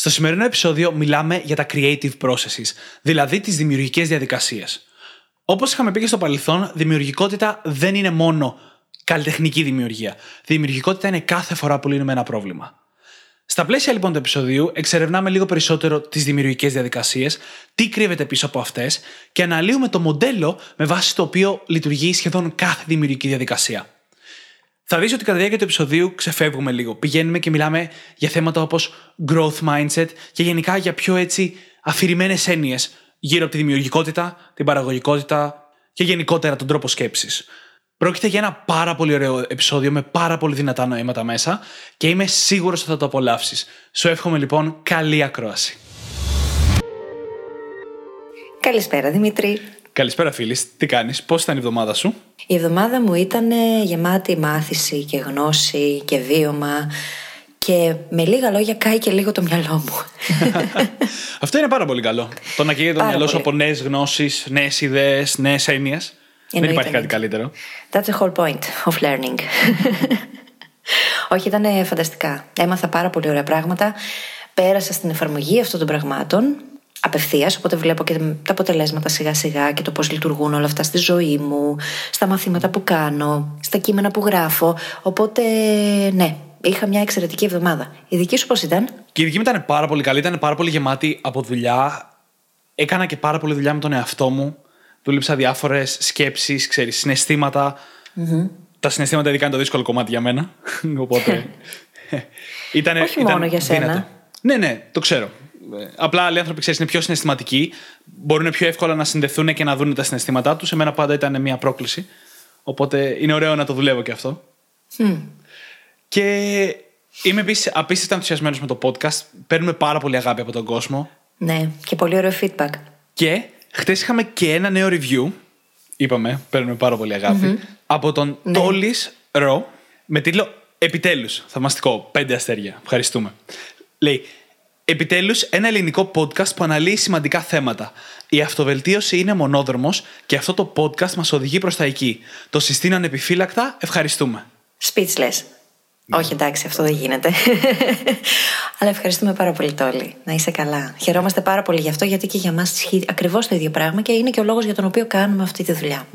Στο σημερινό επεισόδιο μιλάμε για τα creative processes, δηλαδή τις δημιουργικές διαδικασίες. Όπως είχαμε πει και στο παρελθόν, δημιουργικότητα δεν είναι μόνο καλλιτεχνική δημιουργία. Δημιουργικότητα είναι κάθε φορά που λύνουμε ένα πρόβλημα. Στα πλαίσια λοιπόν του επεισοδίου, εξερευνάμε λίγο περισσότερο τις δημιουργικές διαδικασίες, τι κρύβεται πίσω από αυτές και αναλύουμε το μοντέλο με βάση το οποίο λειτουργεί σχεδόν κάθε δημιουργική διαδικασία. Θα δεις ότι κατά τη διάρκεια του επεισοδίου ξεφεύγουμε λίγο. Πηγαίνουμε και μιλάμε για θέματα όπως growth mindset και γενικά για πιο έτσι αφηρημένες έννοιες γύρω από τη δημιουργικότητα, την παραγωγικότητα και γενικότερα τον τρόπο σκέψης. Πρόκειται για ένα πάρα πολύ ωραίο επεισόδιο με πάρα πολύ δυνατά νοήματα μέσα και είμαι σίγουρος ότι θα το απολαύσεις. Σου εύχομαι λοιπόν καλή ακρόαση. Καλησπέρα Δημήτρη. Καλησπέρα φίλη, τι κάνεις, πώς ήταν η εβδομάδα σου; Η εβδομάδα μου ήταν γεμάτη μάθηση και γνώση και βίωμα και με λίγα λόγια κάει και λίγο το μυαλό μου. Αυτό είναι πάρα πολύ καλό. Το να καίγεται το μυαλό σου από νέες γνώσεις, νέες ιδέες, νέες έννοιες. Δεν υπάρχει κάτι καλύτερο. That's the whole point of learning. Όχι, ήταν φανταστικά. Έμαθα πάρα πολύ ωραία πράγματα. Πέρασα στην εφαρμογή αυτών των πραγμάτων απευθείας. Οπότε βλέπω και τα αποτελέσματα σιγά σιγά και το πώς λειτουργούν όλα αυτά στη ζωή μου, στα μαθήματα που κάνω, στα κείμενα που γράφω. Οπότε, ναι, είχα μια εξαιρετική εβδομάδα. Η δική σου πώς ήταν; Και η δική μου ήταν πάρα πολύ καλή, ήταν πάρα πολύ γεμάτη από δουλειά. Έκανα και πάρα πολύ δουλειά με τον εαυτό μου. Δούλεψα διάφορες σκέψεις, ξέρεις, συναισθήματα. Mm-hmm. Τα συναισθήματα ειδικά είναι το δύσκολο κομμάτι για μένα. Οπότε. ήτανε, Όχι ήταν μόνο για σένα. Δυνατό. Ναι, ναι, το ξέρω. Απλά άλλοι άνθρωποι ξέρεις, είναι πιο συναισθηματικοί. Μπορούν πιο εύκολα να συνδεθούν και να δουν τα συναισθήματά τους. Εμένα πάντα ήταν μια πρόκληση. Οπότε είναι ωραίο να το δουλεύω και αυτό. Και είμαι επίσης απίστευτα ενθουσιασμένος με το podcast. Παίρνουμε πάρα πολύ αγάπη από τον κόσμο. Ναι, και πολύ ωραίο feedback. Και χτε είχαμε και ένα νέο review. Είπαμε, παίρνουμε πάρα πολύ Από τον ναι. Τόλις Ρο με τίτλο Επιτέλους. Θαυμαστικό. Πέντε αστέρια. Ευχαριστούμε. Λέει, Επιτέλους, ένα ελληνικό podcast που αναλύει σημαντικά θέματα. Η αυτοβελτίωση είναι μονόδρομος και αυτό το podcast μας οδηγεί προς τα εκεί. Το συστήνω ανεπιφύλακτα. Ευχαριστούμε. Speechless. Ναι. Όχι, εντάξει, αυτό δεν γίνεται. Αλλά ευχαριστούμε πάρα πολύ, Τόλι. Να είσαι καλά. Χαιρόμαστε πάρα πολύ γι' αυτό, γιατί και για μας ισχύει ακριβώς το ίδιο πράγμα και είναι και ο λόγος για τον οποίο κάνουμε αυτή τη δουλειά.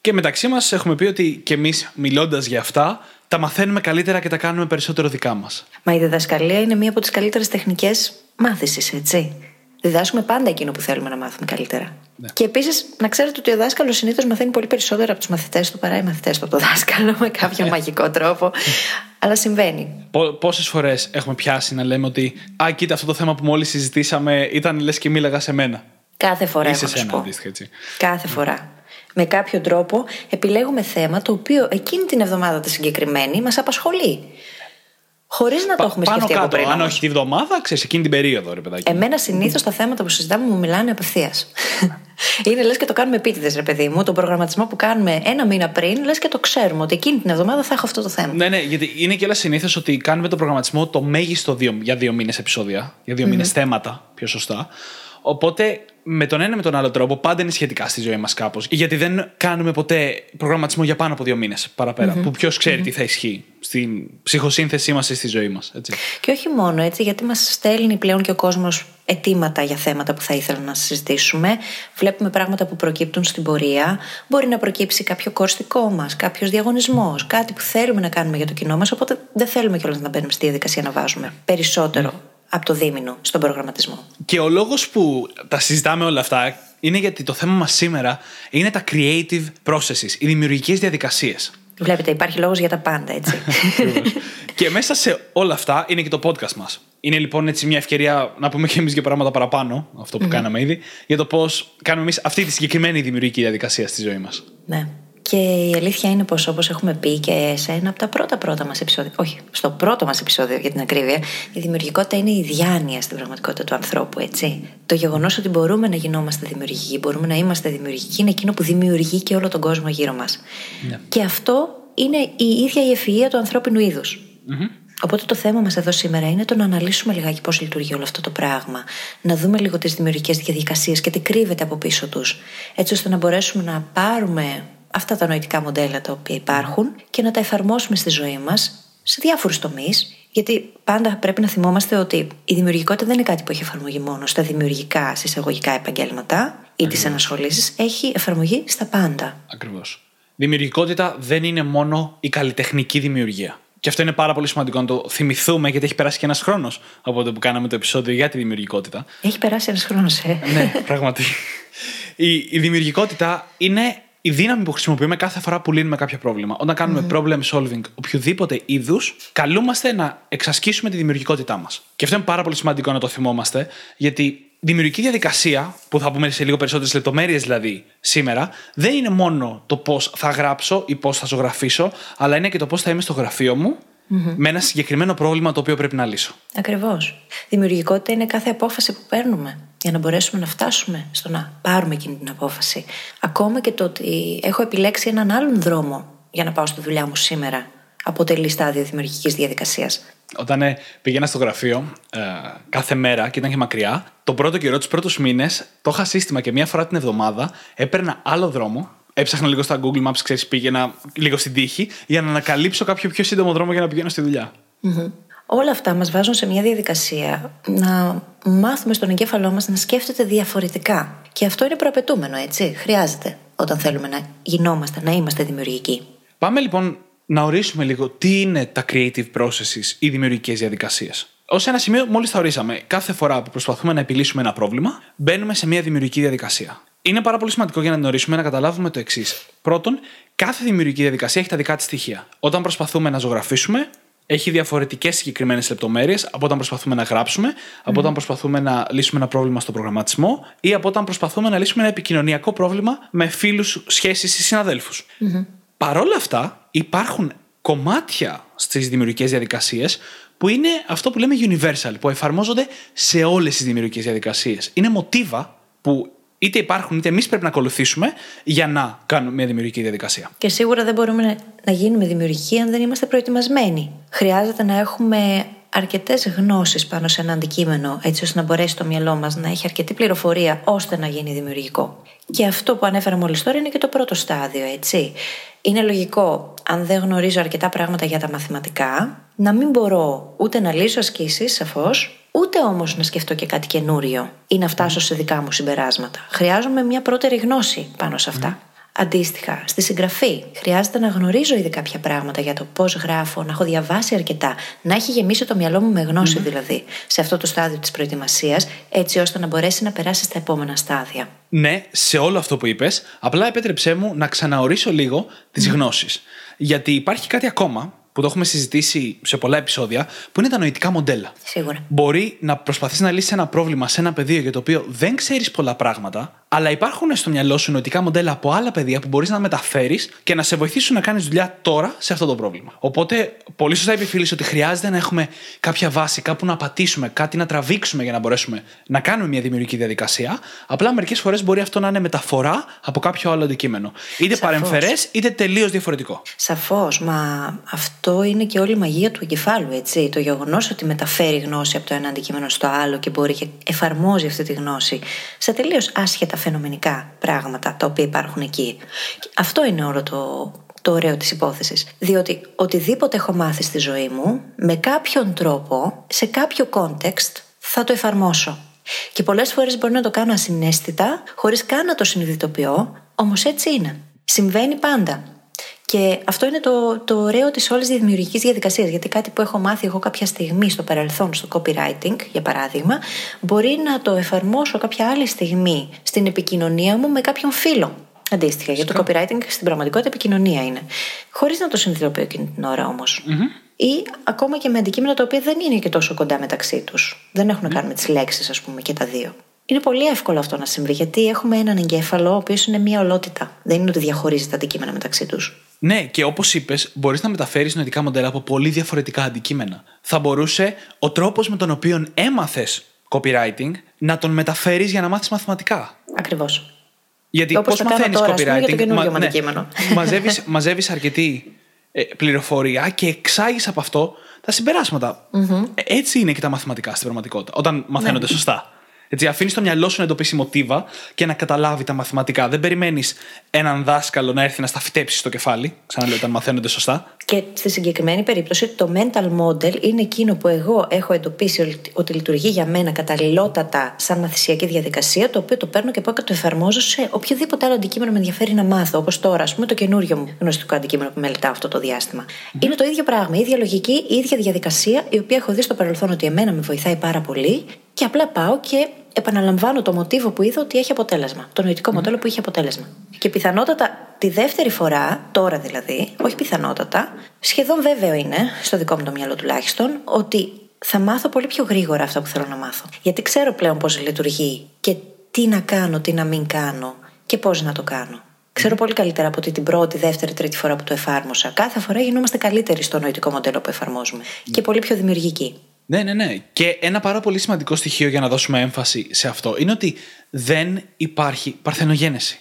Και μεταξύ μας έχουμε πει ότι και εμείς, μιλώντας για αυτά, τα μαθαίνουμε καλύτερα και τα κάνουμε περισσότερο δικά μας. Μα η διδασκαλία είναι μία από τις καλύτερες τεχνικές μάθησης, έτσι. Διδάσκουμε πάντα εκείνο που θέλουμε να μάθουμε καλύτερα. Ναι. Και επίσης, να ξέρετε ότι ο δάσκαλος συνήθως μαθαίνει πολύ περισσότερο από τους μαθητές του παρά οι μαθητές του από το δάσκαλο με κάποιο ναι. μαγικό τρόπο. Αλλά συμβαίνει. Πόσες φορές έχουμε πιάσει να λέμε ότι Α, κοίτα αυτό το θέμα που μόλις συζητήσαμε ήταν λες και μίλαγα σε μένα. Κάθε φορά. Είσαι σε ένα έτσι. Κάθε φορά με κάποιο τρόπο επιλέγουμε θέμα το οποίο εκείνη την εβδομάδα τη συγκεκριμένη μας απασχολεί. Χωρίς να το έχουμε πάνω σκεφτεί κάτω, από πριν. Αν όχι τη βδομάδα, ξέρεις, εκείνη την περίοδο, ρε παιδάκι. Εμένα συνήθως τα θέματα που συζητάμε μου μιλάνε απευθείας. είναι λες και το κάνουμε επίτηδες, ρε παιδί μου. Τον προγραμματισμό που κάνουμε ένα μήνα πριν, λες και το ξέρουμε ότι εκείνη την εβδομάδα θα έχω αυτό το θέμα. Ναι, ναι, γιατί είναι και όλα συνήθως ότι κάνουμε τον προγραμματισμό το μέγιστο δύο, για δύο μήνες επεισόδια, για δύο mm-hmm. μήνε θέματα, πιο σωστά. Οπότε με τον ένα με τον άλλο τρόπο πάντα είναι σχετικά στη ζωή μας κάπως. Γιατί δεν κάνουμε ποτέ προγραμματισμό για πάνω από δύο μήνες παραπέρα. Mm-hmm. Που ποιος ξέρει mm-hmm. τι θα ισχύει στην ψυχοσύνθεσή μας ή στη ζωή μας. Και όχι μόνο έτσι, γιατί μας στέλνει πλέον και ο κόσμος αιτήματα για θέματα που θα ήθελα να συζητήσουμε. Βλέπουμε πράγματα που προκύπτουν στην πορεία. Μπορεί να προκύψει κάποιο κορστικό μας, κάποιος διαγωνισμός, κάτι που θέλουμε να κάνουμε για το κοινό μας. Οπότε δεν θέλουμε κιόλας να μπαίνουμε στη διαδικασία να βάζουμε περισσότερο από το δίμηνο στον προγραμματισμό. Και ο λόγος που τα συζητάμε όλα αυτά είναι γιατί το θέμα μας σήμερα είναι τα creative processes, οι δημιουργικές διαδικασίες. Βλέπετε, υπάρχει λόγος για τα πάντα, έτσι. και μέσα σε όλα αυτά είναι και το podcast μας. Είναι λοιπόν έτσι μια ευκαιρία να πούμε και εμείς για πράγματα παραπάνω, αυτό που κάναμε ήδη, για το πώς κάνουμε εμείς αυτή τη συγκεκριμένη δημιουργική διαδικασία στη ζωή μας. Ναι. Και η αλήθεια είναι πως, όπως έχουμε πει και σε ένα από τα πρώτα πρώτα μας επεισόδια, όχι, στο πρώτο μας επεισόδιο για την ακρίβεια, η δημιουργικότητα είναι η διάνοια στην πραγματικότητα του ανθρώπου, έτσι. Το γεγονός ότι μπορούμε να γινόμαστε δημιουργικοί, μπορούμε να είμαστε δημιουργικοί, είναι εκείνο που δημιουργεί και όλο τον κόσμο γύρω μας. Ναι. Και αυτό είναι η ίδια η ευφυα του ανθρώπινου είδους. Οπότε το θέμα μας εδώ σήμερα είναι το να αναλύσουμε λιγάκι πώς λειτουργεί όλο αυτό το πράγμα. Να δούμε λίγο τις δημιουργικές διαδικασίες και τι κρύβεται από πίσω τους. Έτσι ώστε να μπορέσουμε να πάρουμε αυτά τα νοητικά μοντέλα τα οποία υπάρχουν και να τα εφαρμόσουμε στη ζωή μας σε διάφορους τομείς. Γιατί πάντα πρέπει να θυμόμαστε ότι η δημιουργικότητα δεν είναι κάτι που έχει εφαρμογή μόνο στα δημιουργικά, συσσαγωγικά επαγγέλματα ή τις ενασχολήσει. Έχει εφαρμογή στα πάντα. Ακριβώς. Δημιουργικότητα δεν είναι μόνο η καλλιτεχνική δημιουργία. Και αυτό είναι πάρα πολύ σημαντικό να το θυμηθούμε, γιατί έχει περάσει και ένας χρόνος από το που κάναμε το επεισόδιο για τη δημιουργικότητα. Έχει περάσει ένας χρόνος, ε. ναι, πράγματι. Η, η δημιουργικότητα είναι η δύναμη που χρησιμοποιούμε κάθε φορά που λύνουμε κάποιο πρόβλημα. Όταν κάνουμε problem solving οποιοδήποτε είδους, καλούμαστε να εξασκήσουμε τη δημιουργικότητά μας. Και αυτό είναι πάρα πολύ σημαντικό να το θυμόμαστε, γιατί δημιουργική διαδικασία, που θα πούμε σε λίγο περισσότερες λεπτομέρειες δηλαδή σήμερα, δεν είναι μόνο το πώς θα γράψω ή πώς θα ζωγραφίσω, αλλά είναι και το πώς θα είμαι στο γραφείο μου με ένα συγκεκριμένο πρόβλημα το οποίο πρέπει να λύσω. Ακριβώς. Δημιουργικότητα είναι κάθε απόφαση που παίρνουμε για να μπορέσουμε να φτάσουμε στο να πάρουμε εκείνη την απόφαση. Ακόμα και το ότι έχω επιλέξει έναν άλλον δρόμο για να πάω στη δουλειά μου σήμερα αποτελεί στάδιο δημιουργικής διαδικασίας. Όταν ε, πήγαινα στο γραφείο ε, κάθε μέρα και ήταν και μακριά, τον πρώτο καιρό, τους πρώτους μήνες, το είχα σύστημα και μία φορά την εβδομάδα έπαιρνα άλλο δρόμο. Έψαχνα λίγο στα Google Maps, ξέρεις, πήγαινα λίγο στην τύχη για να ανακαλύψω κάποιο πιο σύντομο δρόμο για να πηγαίνω στη δουλειά. Όλα αυτά μας βάζουν σε μια διαδικασία να μάθουμε στον εγκέφαλό μας να σκέφτεται διαφορετικά. Και αυτό είναι προαπαιτούμενο, έτσι. Χρειάζεται όταν θέλουμε να γινόμαστε, να είμαστε δημιουργικοί. Πάμε λοιπόν να ορίσουμε λίγο τι είναι τα creative processes ή δημιουργικές διαδικασίες. Ω ένα σημείο, μόλις τα ορίσαμε, κάθε φορά που προσπαθούμε να επιλύσουμε ένα πρόβλημα, μπαίνουμε σε μια δημιουργική διαδικασία. Είναι πάρα πολύ σημαντικό για να την ορίσουμε να καταλάβουμε το εξής. Πρώτον, κάθε δημιουργική διαδικασία έχει τα δικά της στοιχεία. Όταν προσπαθούμε να ζωγραφίσουμε, έχει διαφορετικές συγκεκριμένες λεπτομέρειες από όταν προσπαθούμε να γράψουμε, από όταν προσπαθούμε να λύσουμε ένα πρόβλημα στο προγραμματισμό ή από όταν προσπαθούμε να λύσουμε ένα επικοινωνιακό πρόβλημα με φίλους, σχέσεις ή συναδέλφους. Mm-hmm. Παρ' όλα αυτά, υπάρχουν κομμάτια στις δημιουργικές διαδικασίες που είναι αυτό που λέμε universal, που εφαρμόζονται σε όλες τις δημιουργικές διαδικασίες. Είναι μοτίβα που είτε υπάρχουν είτε εμείς πρέπει να ακολουθήσουμε για να κάνουμε μια δημιουργική διαδικασία. Και σίγουρα δεν μπορούμε να γίνουμε δημιουργικοί αν δεν είμαστε προετοιμασμένοι. Χρειάζεται να έχουμε αρκετές γνώσεις πάνω σε ένα αντικείμενο, έτσι ώστε να μπορέσει το μυαλό μας να έχει αρκετή πληροφορία ώστε να γίνει δημιουργικό. Και αυτό που ανέφερα μόλις τώρα είναι και το πρώτο στάδιο, έτσι. Είναι λογικό, αν δεν γνωρίζω αρκετά πράγματα για τα μαθηματικά, να μην μπορώ ούτε να λύσω ασκήσεις, σαφώς, ούτε όμως να σκεφτώ και κάτι καινούριο ή να φτάσω σε δικά μου συμπεράσματα. Χρειάζομαι μια πρώτερη γνώση πάνω σε αυτά. Αντίστοιχα, στη συγγραφή χρειάζεται να γνωρίζω ήδη κάποια πράγματα για το πώς γράφω, να έχω διαβάσει αρκετά, να έχει γεμίσει το μυαλό μου με γνώση δηλαδή σε αυτό το στάδιο της προετοιμασίας, έτσι ώστε να μπορέσει να περάσει στα επόμενα στάδια. Ναι, σε όλο αυτό που είπες, απλά επέτρεψέ μου να ξαναορίσω λίγο τις mm. γνώσεις. Γιατί υπάρχει κάτι ακόμα που το έχουμε συζητήσει σε πολλά επεισόδια, που είναι τα νοητικά μοντέλα. Σίγουρα. Μπορεί να προσπαθείς να λύσεις ένα πρόβλημα σε ένα πεδίο για το οποίο δεν ξέρεις πολλά πράγματα, αλλά υπάρχουν στο μυαλό σου νοητικά μοντέλα από άλλα πεδία που μπορείς να μεταφέρεις και να σε βοηθήσουν να κάνεις δουλειά τώρα σε αυτό το πρόβλημα. Οπότε, πολύ σωστά είπε φίλη ότι χρειάζεται να έχουμε κάποια βάση, κάπου να πατήσουμε, κάτι να τραβήξουμε για να μπορέσουμε να κάνουμε μια δημιουργική διαδικασία. Απλά μερικές φορές μπορεί αυτό να είναι μεταφορά από κάποιο άλλο αντικείμενο. Είτε παρεμφερές, είτε τελείως διαφορετικό. Σαφώς. Μα αυτό είναι και όλη η μαγεία του εγκεφάλου, έτσι. Το γεγονός ότι μεταφέρει γνώση από το ένα αντικείμενο στο άλλο και μπορεί και εφαρμόζει αυτή τη γνώση σε τελείως άσχετα φαινομενικά πράγματα τα οποία υπάρχουν εκεί. Αυτό είναι όλο το, το ωραίο της υπόθεσης. Διότι οτιδήποτε έχω μάθει στη ζωή μου, με κάποιον τρόπο, σε κάποιο context, θα το εφαρμόσω. Και πολλές φορές μπορεί να το κάνω ασυναίσθητα, χωρίς καν να το συνειδητοποιώ, όμως έτσι είναι. Συμβαίνει πάντα. Και αυτό είναι το, το ωραίο της όλης δημιουργικής διαδικασίας. Γιατί κάτι που έχω μάθει εγώ κάποια στιγμή στο παρελθόν, στο copywriting, για παράδειγμα, μπορεί να το εφαρμόσω κάποια άλλη στιγμή στην επικοινωνία μου με κάποιον φίλο. Αντίστοιχα, γιατί το copywriting στην πραγματικότητα επικοινωνία είναι. Χωρίς να το συνειδητοποιώ εκείνη την ώρα όμως. Mm-hmm. Ή ακόμα και με αντικείμενα τα οποία δεν είναι και τόσο κοντά μεταξύ τους. Δεν έχουν να κάνουν με τις λέξεις, ας πούμε, και τα δύο. Είναι πολύ εύκολο αυτό να συμβεί, γιατί έχουμε έναν εγκέφαλο, ο οποίος είναι μία ολότητα. Δεν είναι ότι διαχωρίζει τα αντικείμενα μεταξύ τους. Ναι, και όπως είπες, μπορείς να μεταφέρεις νοητικά μοντέλα από πολύ διαφορετικά αντικείμενα. Θα μπορούσε ο τρόπος με τον οποίο έμαθες copywriting να τον μεταφέρεις για να μάθεις μαθηματικά. Ακριβώς. Γιατί Όπως πώς θα κάνω μαθαίνεις τώρα, ας πούμε, για το copywriting. καινούριο μου ναι, αντικείμενο. μαζεύεις, μαζεύεις αρκετή ε, πληροφορία και εξάγεις από αυτό τα συμπεράσματα. Ε, έτσι είναι και τα μαθηματικά στην πραγματικότητα, όταν μαθαίνονται Ναι. σωστά. Έτσι, αφήνεις το μυαλό σου να εντοπίσει μοτίβα και να καταλάβει τα μαθηματικά. Δεν περιμένεις έναν δάσκαλο να έρθει να στα φυτέψει στο κεφάλι. Ξαναλέω, όταν μαθαίνονται σωστά. Και στη συγκεκριμένη περίπτωση, το mental model είναι εκείνο που εγώ έχω εντοπίσει ότι- ότι λειτουργεί για μένα καταλληλότατα σαν μαθησιακή διαδικασία, το οποίο το παίρνω και πάω και το εφαρμόζω σε οποιοδήποτε άλλο αντικείμενο με ενδιαφέρει να μάθω. Όπως τώρα, ας πούμε, το καινούριο μου γνωστικό αντικείμενο που μελετάω αυτό το διάστημα. Είναι το ίδιο πράγμα, η ίδια λογική, η ίδια διαδικασία, η οποία έχω δει στο παρελθόν ότι εμένα με βοηθάει πάρα πολύ και απλά πάω και επαναλαμβάνω το μοτίβο που είδα ότι έχει αποτέλεσμα. Το νοητικό μοντέλο που είχε αποτέλεσμα. Και πιθανότατα τη δεύτερη φορά, τώρα δηλαδή, όχι πιθανότατα, σχεδόν βέβαιο είναι, στο δικό μου το μυαλό τουλάχιστον, ότι θα μάθω πολύ πιο γρήγορα αυτά που θέλω να μάθω. Γιατί ξέρω πλέον πώς λειτουργεί και τι να κάνω, τι να μην κάνω και πώς να το κάνω. Ξέρω πολύ καλύτερα από ότι την πρώτη, δεύτερη, τρίτη φορά που το εφάρμοσα. Κάθε φορά γινόμαστε καλύτεροι στο νοητικό μοντέλο που εφαρμόζουμε. Και πολύ πιο δημιουργικοί. Ναι, ναι, ναι. Και ένα πάρα πολύ σημαντικό στοιχείο για να δώσουμε έμφαση σε αυτό είναι ότι δεν υπάρχει παρθενογένεση.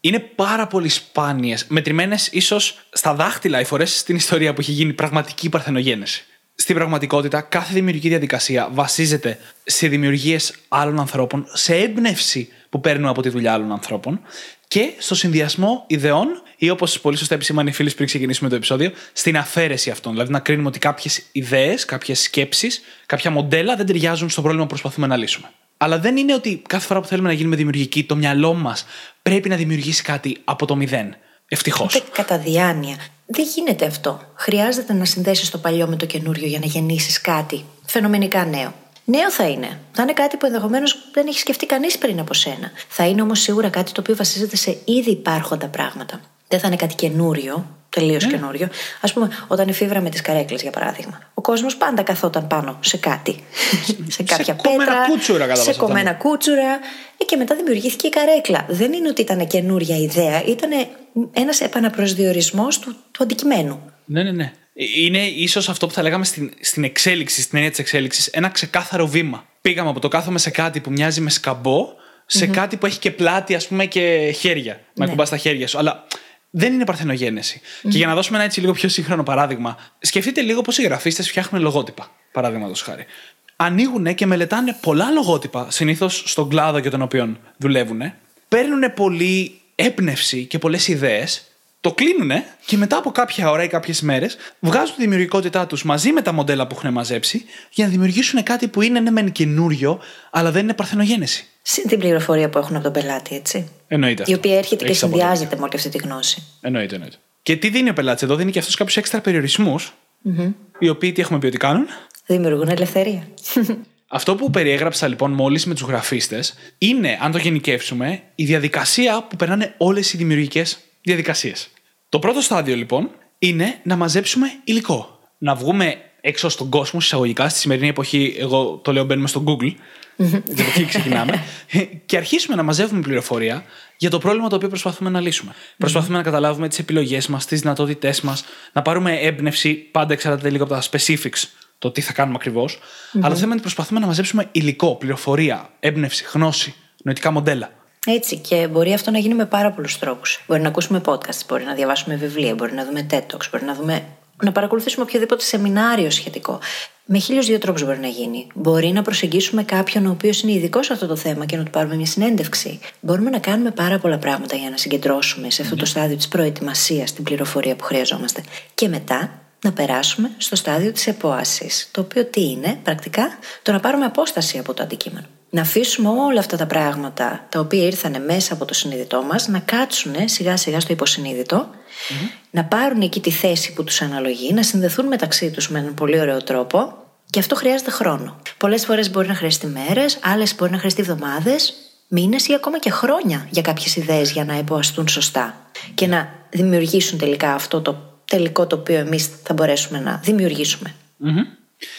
Είναι πάρα πολύ σπάνιες, μετρημένες ίσως στα δάχτυλα οι φορές στην ιστορία που έχει γίνει πραγματική παρθενογένεση. Στην πραγματικότητα, κάθε δημιουργική διαδικασία βασίζεται σε δημιουργίες άλλων ανθρώπων, σε έμπνευση που παίρνουν από τη δουλειά άλλων ανθρώπων και στο συνδυασμό ιδεών ή όπως πολύ σωστά επισήμανε οι φίλοι πριν ξεκινήσουμε το επεισόδιο, στην αφαίρεση αυτών. Δηλαδή να κρίνουμε ότι κάποιες ιδέες, κάποιες σκέψεις, κάποια μοντέλα δεν ταιριάζουν στο πρόβλημα που προσπαθούμε να λύσουμε. Αλλά δεν είναι ότι κάθε φορά που θέλουμε να γίνουμε δημιουργικοί, το μυαλό μας πρέπει να δημιουργήσει κάτι από το μηδέν. Ευτυχώς. Ούτε κατά διάνοια. Δεν γίνεται αυτό. Χρειάζεται να συνδέσεις το παλιό με το καινούριο για να γεννήσεις κάτι φαινομενικά νέο. Νέο θα είναι. Θα είναι κάτι που ενδεχομένως δεν έχει σκεφτεί κανείς πριν από σένα. Θα είναι όμως σίγουρα κάτι το οποίο βασίζεται σε ήδη υπάρχοντα πράγματα. Δεν θα είναι κάτι καινούριο, τελείως Ναι. καινούριο. Α πούμε, όταν εφήβραμε τις καρέκλες, για παράδειγμα. Ο κόσμος πάντα καθόταν πάνω σε κάτι. σε κάποια κομμένα πέτρα. κούτσουρα κατά σε πάσα κομμένα κούτσουρα. Ε, και μετά δημιουργήθηκε η καρέκλα. Δεν είναι ότι ήταν καινούρια ιδέα, ήταν ένας επαναπροσδιορισμός του, του αντικειμένου. Ναι, ναι, ναι. Είναι ίσως αυτό που θα λέγαμε στην, στην εξέλιξη, στην έννοια της εξέλιξης, ένα ξεκάθαρο βήμα. Πήγαμε από το κάθομαι σε κάτι που μοιάζει με σκαμπό σε κάτι που έχει και πλάτη, ας πούμε, και χέρια. Να κουμπάς τα χέρια σου. Αλλά δεν είναι παρθενογένεση. Και για να δώσουμε ένα έτσι λίγο πιο σύγχρονο παράδειγμα, σκεφτείτε λίγο πώς οι γραφίστες φτιάχνουν λογότυπα. Παραδείγματο χάρη. Ανοίγουν και μελετάνε πολλά λογότυπα, συνήθως στον κλάδο για τον οποίο δουλεύουν. Παίρνουν πολύ έμπνευση και πολλές ιδέες, το κλείνουν και μετά από κάποια ώρα ή κάποιες μέρες βγάζουν τη δημιουργικότητά τους μαζί με τα μοντέλα που έχουν μαζέψει για να δημιουργήσουν κάτι που είναι ναι, μεν καινούριο, αλλά δεν είναι παρθενογένεση. Συν την πληροφορία που έχουν από τον πελάτη, έτσι. Εννοείται. Η αυτό. οποία έρχεται και Έχεις απόλυτο συνδυάζεται με όλη αυτή τη γνώση. Εννοείται, εννοείται. Και τι δίνει ο πελάτης εδώ, δίνει και αυτός κάποιους έξτρα περιορισμούς, οι οποίοι τι έχουμε πει ότι κάνουν; Δημιουργούν ελευθερία. Αυτό που περιέγραψα λοιπόν μόλις με τους γραφίστες είναι, αν το γενικεύσουμε, η διαδικασία που περνάνε όλες οι δημιουργικές διαδικασίες. Το πρώτο στάδιο λοιπόν είναι να μαζέψουμε υλικό. Να βγούμε έξω στον κόσμο, εισαγωγικά, στη σημερινή εποχή, εγώ το λέω μπαίνουμε στο Google. Γιατί από εκεί ξεκινάμε. και αρχίσουμε να μαζεύουμε πληροφορία για το πρόβλημα το οποίο προσπαθούμε να λύσουμε. Προσπαθούμε να καταλάβουμε τις επιλογές μας, τις δυνατότητές μας, να πάρουμε έμπνευση, πάντα εξαρτάται λίγο από τα specifics, το τι θα κάνουμε ακριβώς. Αλλά το θέμα είναι ότι προσπαθούμε να μαζέψουμε υλικό, πληροφορία, έμπνευση, γνώση, νοητικά μοντέλα. Έτσι, και μπορεί αυτό να γίνει με πάρα πολλούς τρόπους. Μπορεί να ακούσουμε podcast, μπορεί να διαβάσουμε βιβλία, μπορεί να δούμε TED Talks, μπορεί να, δούμε, να παρακολουθήσουμε οποιοδήποτε σεμινάριο σχετικό. Με χίλιους δύο τρόπους μπορεί να γίνει. Μπορεί να προσεγγίσουμε κάποιον ο οποίος είναι ειδικό σε αυτό το θέμα και να του πάρουμε μια συνέντευξη. Μπορούμε να κάνουμε πάρα πολλά πράγματα για να συγκεντρώσουμε σε αυτό το στάδιο της προετοιμασίας την πληροφορία που χρειαζόμαστε. Και μετά να περάσουμε στο στάδιο της επόασης, το οποίο τι είναι πρακτικά, το να πάρουμε απόσταση από το αντικείμενο. Να αφήσουμε όλα αυτά τα πράγματα τα οποία ήρθαν μέσα από το συνείδητό μας να κάτσουν σιγά σιγά στο υποσυνείδητο, να πάρουν εκεί τη θέση που τους αναλογεί, να συνδεθούν μεταξύ τους με έναν πολύ ωραίο τρόπο και αυτό χρειάζεται χρόνο. Πολλές φορές μπορεί να χρειαστεί μέρες, άλλες μπορεί να χρειαστεί εβδομάδες, μήνες ή ακόμα και χρόνια για κάποιες ιδέες για να υποαστούν σωστά και να δημιουργήσουν τελικά αυτό το τελικό το οποίο εμείς θα μπορέσουμε να δημιουργήσουμε.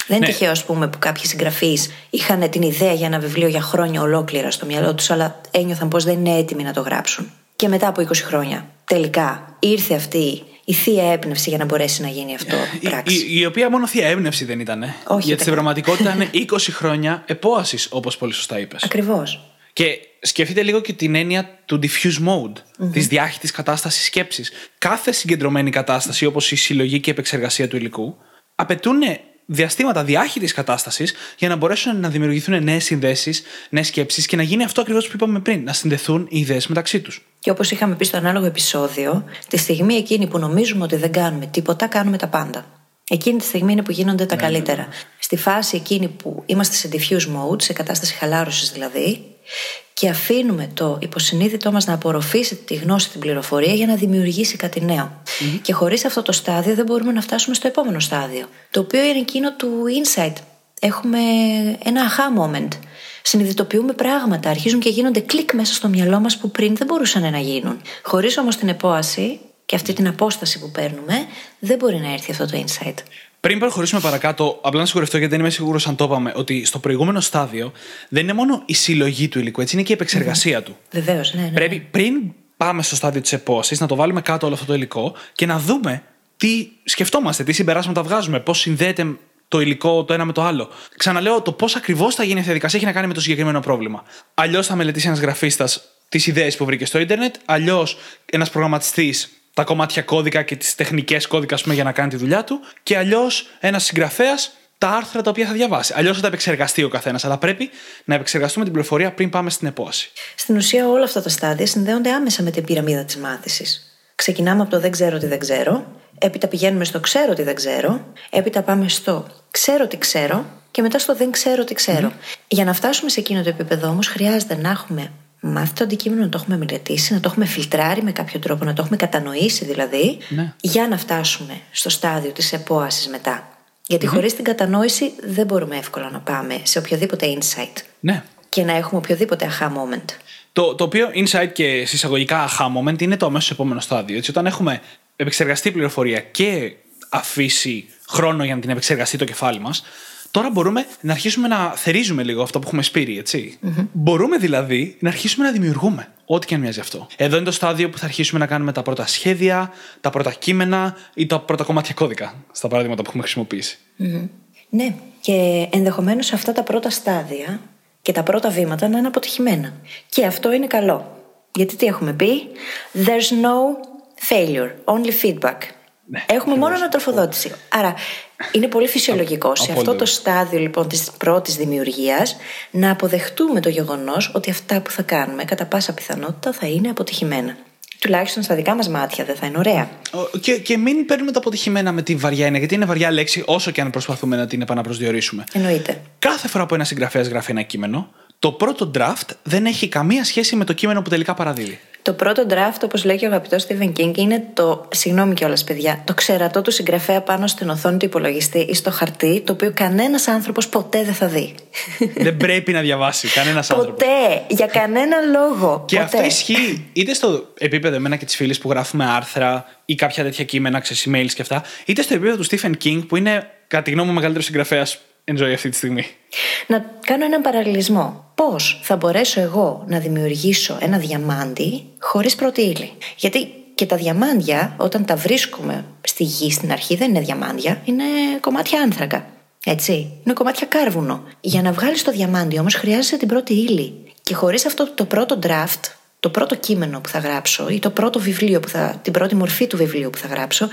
Δεν είναι Ναι. τυχαίο, ας πούμε, που κάποιοι συγγραφείς είχαν την ιδέα για ένα βιβλίο για χρόνια ολόκληρα στο μυαλό τους, αλλά ένιωθαν πως δεν είναι έτοιμοι να το γράψουν. Και μετά από 20 χρόνια, τελικά ήρθε αυτή η θεία έμπνευση για να μπορέσει να γίνει αυτό Η, πράξη. η, η οποία μόνο θεία έμπνευση δεν ήταν. Όχι, Γιατί ούτε στην καν. πραγματικότητα είναι 20 χρόνια επόασης, όπως πολύ σωστά είπες. Ακριβώς. Και σκεφτείτε λίγο και την έννοια του diffuse mode, της διάχυτης κατάστασης σκέψης. Κάθε συγκεντρωμένη κατάσταση, όπως η συλλογή και η επεξεργασία του υλικού, απαιτούν διαστήματα διάχυτης κατάστασης για να μπορέσουν να δημιουργηθούν νέες συνδέσεις, νέες σκέψεις και να γίνει αυτό ακριβώς που είπαμε πριν, να συνδεθούν οι ιδέες μεταξύ τους. Και όπως είχαμε πει στο ανάλογο επεισόδιο, τη στιγμή εκείνη που νομίζουμε ότι δεν κάνουμε τίποτα, κάνουμε τα πάντα. Εκείνη τη στιγμή είναι που γίνονται τα καλύτερα. Στη φάση εκείνη που είμαστε σε diffuse mode, σε κατάσταση χαλάρωσης δηλαδή, και αφήνουμε το υποσυνείδητό μας να απορροφήσει τη γνώση, την πληροφορία για να δημιουργήσει κάτι νέο. Και χωρίς αυτό το στάδιο δεν μπορούμε να φτάσουμε στο επόμενο στάδιο, το οποίο είναι εκείνο του insight. Έχουμε ένα aha moment. Συνειδητοποιούμε πράγματα, αρχίζουν και γίνονται κλικ μέσα στο μυαλό μας που πριν δεν μπορούσαν να γίνουν. Χωρίς όμως την επόαση και αυτή την απόσταση που παίρνουμε, δεν μπορεί να έρθει αυτό το insight. Πριν προχωρήσουμε παρακάτω, απλά να σιγουρευτώ γιατί δεν είμαι σίγουρος αν το είπαμε, ότι στο προηγούμενο στάδιο δεν είναι μόνο η συλλογή του υλικού, έτσι είναι και η επεξεργασία του. Βεβαίως, ναι, ναι. Πρέπει πριν πάμε στο στάδιο της επόαση να το βάλουμε κάτω όλο αυτό το υλικό και να δούμε τι σκεφτόμαστε, τι συμπεράσματα βγάζουμε, πώς συνδέεται το υλικό το ένα με το άλλο. Ξαναλέω, το πώς ακριβώς θα γίνει αυτή η διαδικασία έχει να κάνει με το συγκεκριμένο πρόβλημα. Αλλιώς θα μελετήσει ένας γραφίστας τις ιδέες που βρήκε στο Ιντερνετ, αλλιώς ένας προγραμματιστής τα κομμάτια κώδικα και τις τεχνικές κώδικα ας πούμε, για να κάνει τη δουλειά του, και αλλιώς ένας συγγραφέας τα άρθρα τα οποία θα διαβάσει. Αλλιώς θα τα επεξεργαστεί ο καθένας. Αλλά πρέπει να επεξεργαστούμε την πληροφορία πριν πάμε στην επόαση. Στην ουσία, όλα αυτά τα στάδια συνδέονται άμεσα με την πυραμίδα της μάθησης. Ξεκινάμε από το δεν ξέρω τι δεν ξέρω, έπειτα πηγαίνουμε στο ξέρω τι δεν ξέρω, έπειτα πάμε στο ξέρω τι ξέρω και μετά στο δεν ξέρω τι ξέρω. Για να φτάσουμε σε εκείνο το επίπεδο όμως, χρειάζεται να έχουμε μάθει το αντικείμενο, να το έχουμε μελετήσει, να το έχουμε φιλτράρει με κάποιο τρόπο, να το έχουμε κατανοήσει δηλαδή, Ναι. για να φτάσουμε στο στάδιο της επόασης μετά. Γιατί χωρίς την κατανόηση δεν μπορούμε εύκολα να πάμε σε οποιοδήποτε insight Ναι. και να έχουμε οποιοδήποτε aha moment. Το, το οποίο insight και συσσαγωγικά aha moment είναι το αμέσως επόμενο στάδιο. Έτσι, όταν έχουμε επεξεργαστεί πληροφορία και αφήσει χρόνο για να την επεξεργαστεί το κεφάλι μας, τώρα μπορούμε να αρχίσουμε να θερίζουμε λίγο αυτό που έχουμε σπείρει, έτσι. Μπορούμε δηλαδή να αρχίσουμε να δημιουργούμε. Ό,τι και αν μοιάζει αυτό. Εδώ είναι το στάδιο που θα αρχίσουμε να κάνουμε τα πρώτα σχέδια, τα πρώτα κείμενα ή τα πρώτα κομμάτια κώδικα, στα παραδείγματα που έχουμε χρησιμοποιήσει. Ναι, και ενδεχομένως αυτά τα πρώτα στάδια και τα πρώτα βήματα να είναι αποτυχημένα. Και αυτό είναι καλό. Γιατί τι έχουμε πει; There's no failure, only feedback. Ναι, έχουμε μόνο ανατροφοδότηση. Άρα είναι πολύ φυσιολογικό σε αυτό απόλυτα. το στάδιο λοιπόν της πρώτης δημιουργίας να αποδεχτούμε το γεγονός ότι αυτά που θα κάνουμε κατά πάσα πιθανότητα θα είναι αποτυχημένα. Τουλάχιστον στα δικά μας μάτια δεν θα είναι ωραία. Ο- Και, και μην παίρνουμε τα αποτυχημένα με τη βαριά έννοια, γιατί είναι βαριά λέξη όσο και αν προσπαθούμε να την επαναπροσδιορίσουμε. Εννοείται. Κάθε φορά που ένα συγγραφέας γράφει ένα κείμενο, το πρώτο draft δεν έχει καμία σχέση με το κείμενο που τελικά παραδίδει. Το πρώτο draft, όπως λέει και ο αγαπητός Stephen King, είναι το. Συγγνώμη κιόλας, παιδιά. Το ξερατό του συγγραφέα πάνω στην οθόνη του υπολογιστή ή στο χαρτί, το οποίο κανένας άνθρωπος ποτέ δεν θα δει. δεν πρέπει να διαβάσει κανένας άνθρωπος. ποτέ! Για κανένα λόγο. Και ποτέ. αυτό ισχύει είτε στο επίπεδο εμένα και της φίλης που γράφουμε άρθρα ή κάποια τέτοια κείμενα, ξέρεις, emails και αυτά, είτε στο επίπεδο του Stephen King που είναι κατά τη γνώμη μου ο μεγαλύτερος συγγραφέας enjoy αυτή τη στιγμή. Να κάνω έναν παραλληλισμό. Πώς θα μπορέσω εγώ να δημιουργήσω ένα διαμάντι χωρίς πρώτη ύλη. Γιατί και τα διαμάντια, όταν τα βρίσκουμε στη γη στην αρχή, δεν είναι διαμάντια, είναι κομμάτια άνθρακα. Έτσι. Είναι κομμάτια κάρβουνο. Για να βγάλεις το διαμάντι όμως χρειάζεσαι την πρώτη ύλη. Και χωρίς αυτό το πρώτο draft, το πρώτο κείμενο που θα γράψω ή το πρώτο βιβλίο που θα, την πρώτη μορφή του βιβλίου που θα γράψω,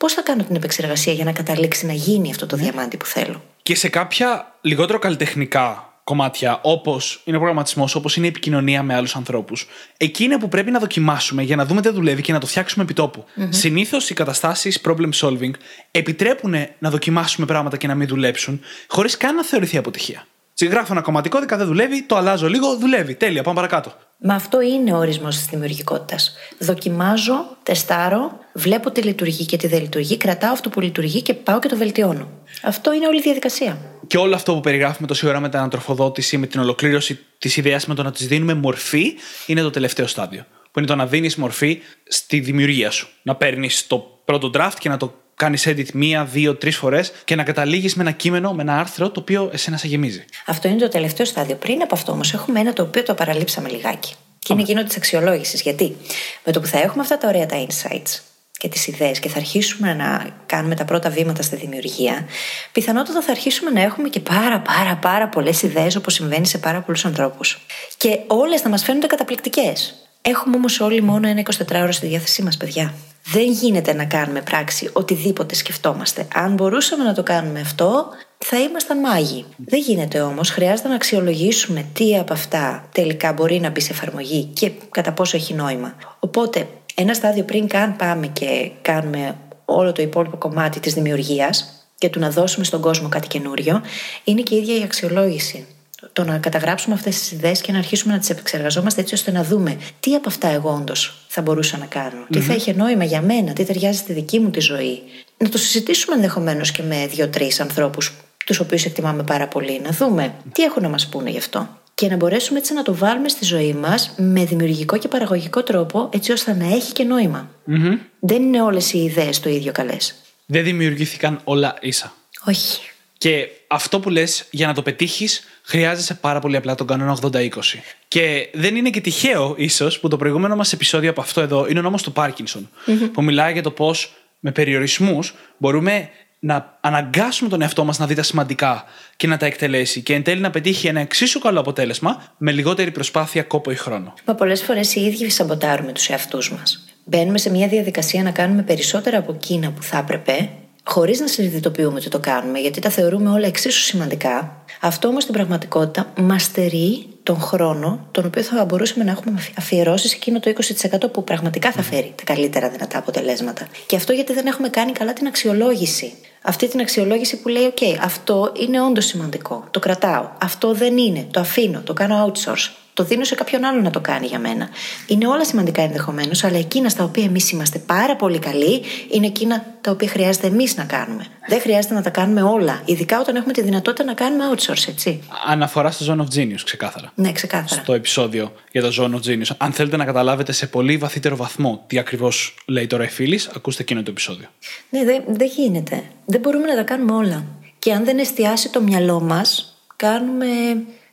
πώς θα κάνω την επεξεργασία για να καταλήξει να γίνει αυτό το διαμάντι που θέλω; Και σε κάποια λιγότερο καλλιτεχνικά κομμάτια, όπως είναι ο προγραμματισμός, όπως είναι η επικοινωνία με άλλους ανθρώπους, εκεί είναι που πρέπει να δοκιμάσουμε για να δούμε τι δουλεύει και να το φτιάξουμε επί τόπου. Συνήθως οι καταστάσεις problem solving επιτρέπουν να δοκιμάσουμε πράγματα και να μην δουλέψουν, χωρίς καν να θεωρηθεί αποτυχία. Τσι, Γράφω ένα κομματικό κώδικα, δεν δουλεύει, το αλλάζω λίγο, δουλεύει. Τέλεια, πάμε παρακάτω. Μα αυτό είναι ο ορισμός της δημιουργικότητας. Δοκιμάζω, τεστάρω, βλέπω τι λειτουργεί και τι δεν λειτουργεί, κρατάω αυτό που λειτουργεί και πάω και το βελτιώνω. Αυτό είναι όλη η διαδικασία. Και όλο αυτό που περιγράφουμε τόση ώρα με την ανατροφοδότηση, με την ολοκλήρωση της ιδέας, με το να της δίνουμε μορφή, είναι το τελευταίο στάδιο. Που είναι το να δίνεις μορφή στη δημιουργία σου. Να παίρνεις το πρώτο draft και να το κάνεις edit μία, δύο, τρεις φορές και να καταλήγεις με ένα κείμενο, με ένα άρθρο το οποίο εσένα σε γεμίζει. Αυτό είναι το τελευταίο στάδιο. Πριν από αυτό όμως έχουμε ένα το οποίο το παραλείψαμε λιγάκι. Και είναι εκείνο της αξιολόγησης. Γιατί; Με το που θα έχουμε αυτά τα ωραία τα insights και τις ιδέες και θα αρχίσουμε να κάνουμε τα πρώτα βήματα στη δημιουργία, πιθανότατα θα αρχίσουμε να έχουμε και πάρα πάρα πάρα πολλές ιδέες όπως συμβαίνει σε πάρα πολλούς ανθρώπους. Και όλες θα μας φαίνονται καταπληκτικές. Έχουμε όμως όλοι μόνο ένα 24 ώρο στη διάθεσή μας, παιδιά. Δεν γίνεται να κάνουμε πράξη οτιδήποτε σκεφτόμαστε. Αν μπορούσαμε να το κάνουμε αυτό, θα ήμασταν μάγοι. Δεν γίνεται όμως. Χρειάζεται να αξιολογήσουμε τι από αυτά τελικά μπορεί να μπει σε εφαρμογή και κατά πόσο έχει νόημα. Οπότε, ένα στάδιο πριν καν πάμε και κάνουμε όλο το υπόλοιπο κομμάτι της δημιουργίας και του να δώσουμε στον κόσμο κάτι καινούριο, είναι και η ίδια η αξιολόγηση το να καταγράψουμε αυτές τις ιδέες και να αρχίσουμε να τις επεξεργαζόμαστε έτσι ώστε να δούμε τι από αυτά εγώ όντως θα μπορούσα να κάνω, τι θα είχε νόημα για μένα, τι ταιριάζει στη δική μου τη ζωή. Να το συζητήσουμε ενδεχομένως και με δύο-τρεις ανθρώπους, τους οποίους εκτιμάμε πάρα πολύ, να δούμε τι έχουν να μας πούνε γι' αυτό. Και να μπορέσουμε έτσι να το βάλουμε στη ζωή μας με δημιουργικό και παραγωγικό τρόπο, έτσι ώστε να έχει και νοημα Δεν είναι όλες οι ιδέες το ίδιο καλές. Δεν δημιουργήθηκαν όλα ίσα. Όχι. Και αυτό που λες, για να το πετύχεις, χρειάζεσαι πάρα πολύ απλά τον κανόνα 80-20. Και δεν είναι και τυχαίο, ίσως, που το προηγούμενο μας επεισόδιο από αυτό εδώ είναι ο νόμος του παρκινσον που μιλάει για το πώς με περιορισμούς μπορούμε να αναγκάσουμε τον εαυτό μας να δει τα σημαντικά και να τα εκτελέσει και εν τέλει να πετύχει ένα εξίσου καλό αποτέλεσμα με λιγότερη προσπάθεια, κόπο ή χρόνο. Μα πολλές φορές οι ίδιοι σαμποτάρουμε τους εαυτούς μας. Μπαίνουμε σε μια διαδικασία να κάνουμε περισσότερα από εκείνα που θα έπρεπε χωρίς να συνειδητοποιούμε ότι το κάνουμε, γιατί τα θεωρούμε όλα εξίσου σημαντικά. Αυτό όμως στην πραγματικότητα μα στερεί τον χρόνο, τον οποίο θα μπορούσαμε να έχουμε αφιερώσει σε εκείνο το 20% που πραγματικά θα φέρει τα καλύτερα δυνατά αποτελέσματα. Και αυτό γιατί δεν έχουμε κάνει καλά την αξιολόγηση. Αυτή την αξιολόγηση που λέει: OK, αυτό είναι όντως σημαντικό. Το κρατάω. Αυτό δεν είναι. Το αφήνω. Το κάνω outsource το δίνω σε κάποιον άλλο να το κάνει για μένα. Είναι όλα σημαντικά ενδεχομένως, αλλά εκείνα στα οποία εμείς είμαστε πάρα πολύ καλοί είναι εκείνα τα οποία χρειάζεται εμείς να κάνουμε. Δεν χρειάζεται να τα κάνουμε όλα. Ειδικά όταν έχουμε τη δυνατότητα να κάνουμε outsource, έτσι. Αναφορά στο Zone of Genius, ξεκάθαρα. Ναι, ξεκάθαρα. Στο επεισόδιο για το Zone of Genius. Αν θέλετε να καταλάβετε σε πολύ βαθύτερο βαθμό τι ακριβώς λέει τώρα η φίλης, ακούστε εκείνο το επεισόδιο. Ναι, δεν δε γίνεται. Δεν μπορούμε να τα κάνουμε όλα. Και αν δεν εστιάσει το μυαλό μας, κάνουμε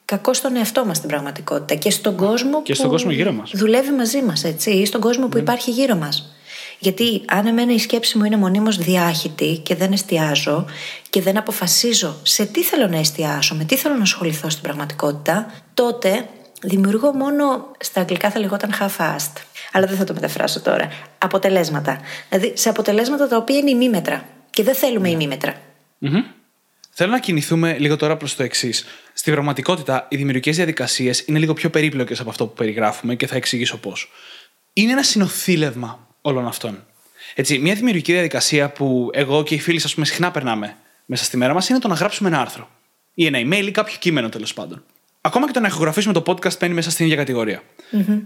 κακό στον εαυτό μας στην πραγματικότητα και στον κόσμο και στον που κόσμο γύρω μας. δουλεύει μαζί μας, έτσι, ή στον κόσμο που υπάρχει γύρω μας. Γιατί αν εμένα η σκέψη μου είναι μονίμως διάχυτη και δεν εστιάζω και δεν αποφασίζω σε τι θέλω να εστιάσω, με τι θέλω να ασχοληθώ στην πραγματικότητα, τότε δημιουργώ μόνο, στα αγγλικά θα λεγόταν half-assed, αλλά δεν θα το μεταφράσω τώρα, αποτελέσματα. Δηλαδή σε αποτελέσματα τα οποία είναι ημίμετρα και δεν θέλουμε ημίμετρα. Θέλω να κινηθούμε λίγο τώρα προς το εξής. Στην πραγματικότητα, οι δημιουργικές διαδικασίες είναι λίγο πιο περίπλοκες από αυτό που περιγράφουμε και θα εξηγήσω πώς. Είναι ένα συνοθήλευμα όλων αυτών. Έτσι, μια δημιουργική διαδικασία που εγώ και οι φίλοι, ας πούμε, συχνά περνάμε μέσα στη μέρα μας είναι το να γράψουμε ένα άρθρο. Ή ένα email ή κάποιο κείμενο τέλος πάντων. Ακόμα και το να ηχογραφήσουμε το podcast παίρνει μέσα στην ίδια κατηγορία. Mm-hmm.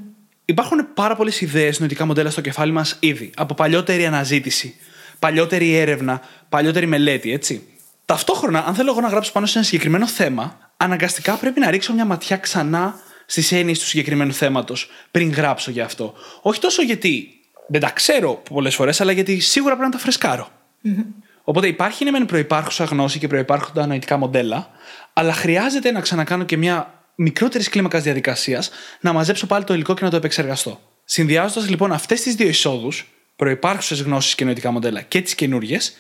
Υπάρχουν πάρα πολλές ιδέες, νοητικά μοντέλα στο κεφάλι μας ήδη. Από παλιότερη αναζήτηση, παλιότερη έρευνα, παλιότερη μελέτη, έτσι. Ταυτόχρονα, αν θέλω εγώ να γράψω πάνω σε ένα συγκεκριμένο θέμα, αναγκαστικά πρέπει να ρίξω μια ματιά ξανά στις έννοιες του συγκεκριμένου θέματος πριν γράψω για αυτό. Όχι τόσο γιατί δεν τα ξέρω πολλές φορές, αλλά γιατί σίγουρα πρέπει να τα φρεσκάρω. Mm-hmm. Οπότε υπάρχει ναι, μεν προπάρχουσα γνώση και προπάρχοντα νοητικά μοντέλα, αλλά χρειάζεται να ξανακάνω και μια μικρότερης κλίμακας διαδικασίας να μαζέψω πάλι το υλικό και να το επεξεργαστώ. Συνδυάζοντας λοιπόν αυτές τις δύο εισόδους, προπάρχουσε γνώσεις και νοητικά μοντέλα και τις καινούριες,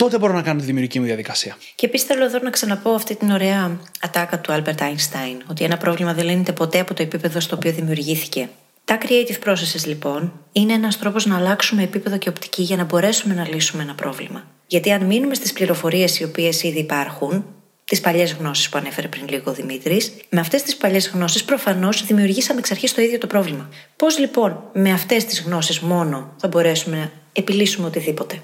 τότε μπορώ να κάνω τη δημιουργική μου διαδικασία. Και επίσης θέλω εδώ να ξαναπώ αυτή την ωραία ατάκα του Albert Einstein, ότι ένα πρόβλημα δεν λύνεται ποτέ από το επίπεδο στο οποίο δημιουργήθηκε. Τα creative processes λοιπόν είναι ένας τρόπος να αλλάξουμε επίπεδο και οπτική για να μπορέσουμε να λύσουμε ένα πρόβλημα. Γιατί αν μείνουμε στις πληροφορίες οι οποίες ήδη υπάρχουν, τις παλιές γνώσεις που ανέφερε πριν λίγο ο Δημήτρης, με αυτές τις παλιές γνώσεις προφανώς δημιουργήσαμε εξ αρχής το ίδιο το πρόβλημα. Πώς λοιπόν με αυτές τις γνώσεις μόνο θα μπορέσουμε να επιλύσουμε οτιδήποτε;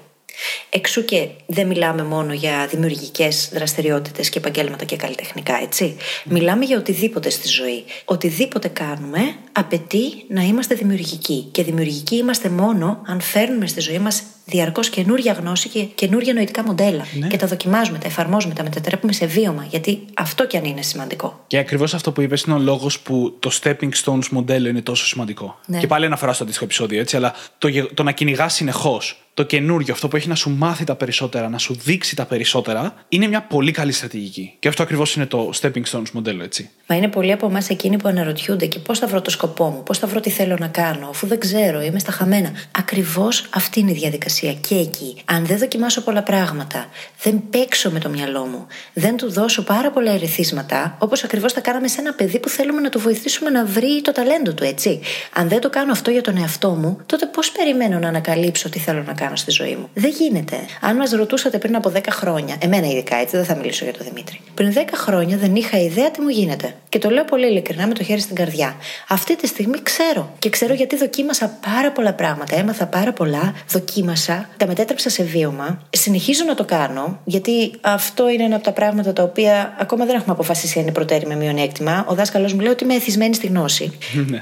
Εξού και δεν μιλάμε μόνο για δημιουργικές δραστηριότητες και επαγγέλματα και καλλιτεχνικά, έτσι. Μιλάμε για οτιδήποτε στη ζωή. Οτιδήποτε κάνουμε απαιτεί να είμαστε δημιουργικοί. Και δημιουργικοί είμαστε μόνο αν φέρνουμε στη ζωή μας διαρκώς καινούρια γνώση και καινούρια νοητικά μοντέλα. Ναι. Και τα δοκιμάζουμε, τα εφαρμόζουμε, τα μετατρέπουμε σε βίωμα. Γιατί αυτό κι αν είναι σημαντικό. Και ακριβώς αυτό που είπες είναι ο λόγος που το stepping stones μοντέλο είναι τόσο σημαντικό. Ναι. Και πάλι αναφορά στο αντίστοιχο επεισόδιο, έτσι, αλλά το, γε- το να κυνηγάς συνεχώς το καινούριο, αυτό που έχει να σου μάθει τα περισσότερα, να σου δείξει τα περισσότερα, είναι μια πολύ καλή στρατηγική. Και αυτό ακριβώς είναι το stepping stones μοντέλο, έτσι. Μα είναι πολλοί από εμάς εκείνοι που αναρωτιούνται και πώς θα βρω το σκοπό μου, πώς θα βρω τι θέλω να κάνω, αφού δεν ξέρω, είμαι στα χαμένα. Ακριβώς αυτή είναι η διαδικασία και εκεί. Αν δεν δοκιμάσω πολλά πράγματα, δεν παίξω με το μυαλό μου, δεν του δώσω πάρα πολλά ερεθίσματα, όπως ακριβώς θα κάναμε σε ένα παιδί που θέλουμε να του βοηθήσουμε να βρει το ταλέντο του, έτσι. Αν δεν το κάνω αυτό για τον εαυτό μου, τότε πώς περιμένω να ανακαλύψω τι θέλω να κάνω στη ζωή μου; Δεν γίνεται. Αν μας ρωτούσατε πριν από 10 χρόνια, εμένα ειδικά έτσι, δεν θα μιλήσω για τον Δημήτρη. Πριν 10 χρόνια δεν είχα ιδέα τι μου γίνεται. Και το λέω πολύ ειλικρινά με το χέρι στην καρδιά. Αυτή τη στιγμή ξέρω. Και ξέρω γιατί δοκίμασα πάρα πολλά πράγματα. Έμαθα πάρα πολλά, δοκίμασα, τα μετέτρεψα σε βίωμα. Συνεχίζω να το κάνω, γιατί αυτό είναι ένα από τα πράγματα τα οποία ακόμα δεν έχουμε αποφασίσει αν είναι προτέρημα ή μειονέκτημα. Ο δάσκαλος μου λέει ότι είμαι εθισμένη στη γνώση.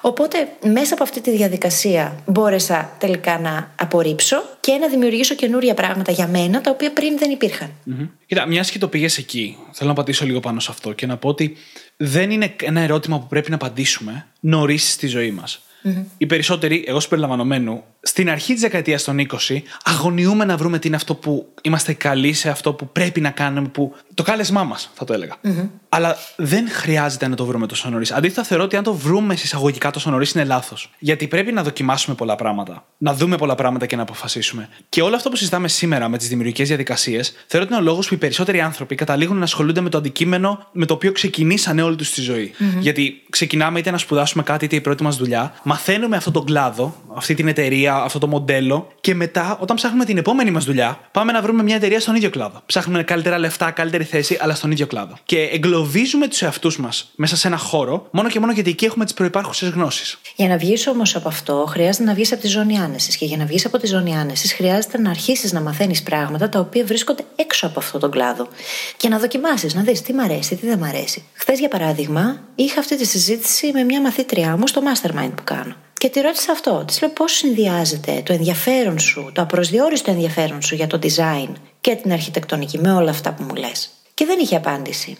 Οπότε, μέσα από αυτή τη διαδικασία μπόρεσα τελικά να απορρίψω και να δημιουργήσω καινούρια πράγματα για μένα, τα οποία πριν δεν υπήρχαν. Μμμ. Κοίτα, μιας και το πήγες εκεί, θέλω να πατήσω λίγο πάνω σε αυτό και να πω ότι δεν είναι ένα ερώτημα που πρέπει να απαντήσουμε νωρίς στη ζωή μας. Οι περισσότεροι, εγώ συμπεριλαμβανομένου, στην αρχή της δεκαετίας των 20, αγωνιούμε να βρούμε τι είναι αυτό που είμαστε καλοί σε αυτό που πρέπει να κάνουμε, που. το κάλεσμά μας, θα το έλεγα. Αλλά δεν χρειάζεται να το βρούμε τόσο νωρίς. Αντίθετα, θεωρώ ότι αν το βρούμε συσσαγωγικά τόσο νωρίς είναι λάθος. Γιατί πρέπει να δοκιμάσουμε πολλά πράγματα, να δούμε πολλά πράγματα και να αποφασίσουμε. Και όλο αυτό που συζητάμε σήμερα με τις δημιουργικές διαδικασίες, θεωρώ ότι είναι ο λόγος που οι περισσότεροι άνθρωποι καταλήγουν να ασχολούνται με το αντικείμενο με το οποίο ξεκινήσανε όλη τους τη ζωή. Γιατί ξεκινάμε είτε να σπουδάσουμε κάτι, είτε η πρώτη μας δουλειά, μαθαίνουμε αυτόν τον κλάδο, αυτή την εταιρεία, αυτό το μοντέλο, και μετά, όταν ψάχνουμε την επόμενη μας δουλειά, πάμε να βρούμε μια εταιρεία στον ίδιο κλάδο. Ψάχνουμε καλύτερα λεφτά, καλύτερη θέση, αλλά στον ίδιο κλάδο. Και εγκλωβίζουμε τους εαυτούς μας μέσα σε ένα χώρο, μόνο και μόνο γιατί εκεί έχουμε τις προπάρχουσε γνώσεις. Για να βγεις όμως από αυτό, χρειάζεται να βγεις από τη ζώνη άνεσης. Και για να βγεις από τη ζώνη άνεσης, χρειάζεται να αρχίσεις να μαθαίνεις πράγματα τα οποία βρίσκονται έξω από αυτόν τον κλάδο. Και να δοκιμάσεις, να δεις τι μ' αρέσει, τι δεν μ' αρέσει. Χθες, για παράδειγμα, είχα αυτή τη συζήτηση με μια μαθήτριά μου στο mastermind που κάνω. Και τη ρώτησα αυτό. Της λέω πώς συνδυάζεται το ενδιαφέρον σου, το απροσδιόριστο ενδιαφέρον σου για το design και την αρχιτεκτονική με όλα αυτά που μου λες; Και δεν είχε απάντηση.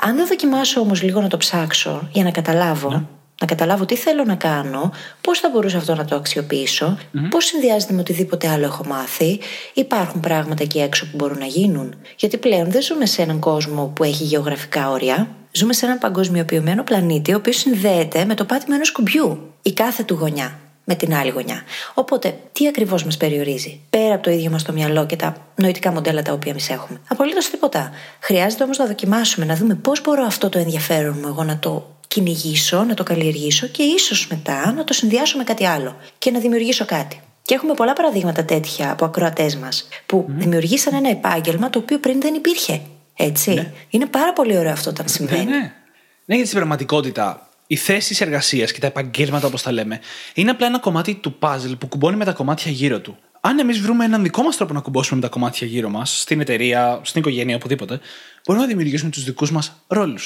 Αν δεν δοκιμάσω όμως λίγο να το ψάξω για να καταλάβω, να καταλάβω τι θέλω να κάνω, πώς θα μπορούσα αυτό να το αξιοποιήσω, πώς συνδυάζεται με οτιδήποτε άλλο έχω μάθει. Υπάρχουν πράγματα εκεί έξω που μπορούν να γίνουν. Γιατί πλέον δεν ζούμε σε έναν κόσμο που έχει γεωγραφικά όρια. Ζούμε σε έναν παγκοσμιοποιημένο πλανήτη, ο οποίος συνδέεται με το πάτημα ενός κουμπιού. Η κάθε του γωνιά με την άλλη γωνιά. Οπότε, τι ακριβώς μας περιορίζει, πέρα από το ίδιο μας το μυαλό και τα νοητικά μοντέλα τα οποία εμείς έχουμε. Απολύτως τίποτα. Χρειάζεται όμως να δοκιμάσουμε, να δούμε πώς μπορώ αυτό το ενδιαφέρον μου εγώ να το κυνηγήσω, να το καλλιεργήσω και ίσως μετά να το συνδυάσω με κάτι άλλο και να δημιουργήσω κάτι. Και έχουμε πολλά παραδείγματα τέτοια από ακροατές μας που δημιουργήσαν ένα επάγγελμα το οποίο πριν δεν υπήρχε. Έτσι. Είναι πάρα πολύ ωραίο αυτό όταν συμβαίνει. Ναι, ναι. Ναι, γιατί στην πραγματικότητα οι θέσεις εργασίας και τα επαγγέλματα, όπως τα λέμε, είναι απλά ένα κομμάτι του puzzle που κουμπώνει με τα κομμάτια γύρω του. Αν εμείς βρούμε έναν δικό μας τρόπο να κουμπώσουμε με τα κομμάτια γύρω μας, στην εταιρεία, στην οικογένεια, οπουδήποτε, μπορούμε να δημιουργήσουμε τους δικούς μας ρολου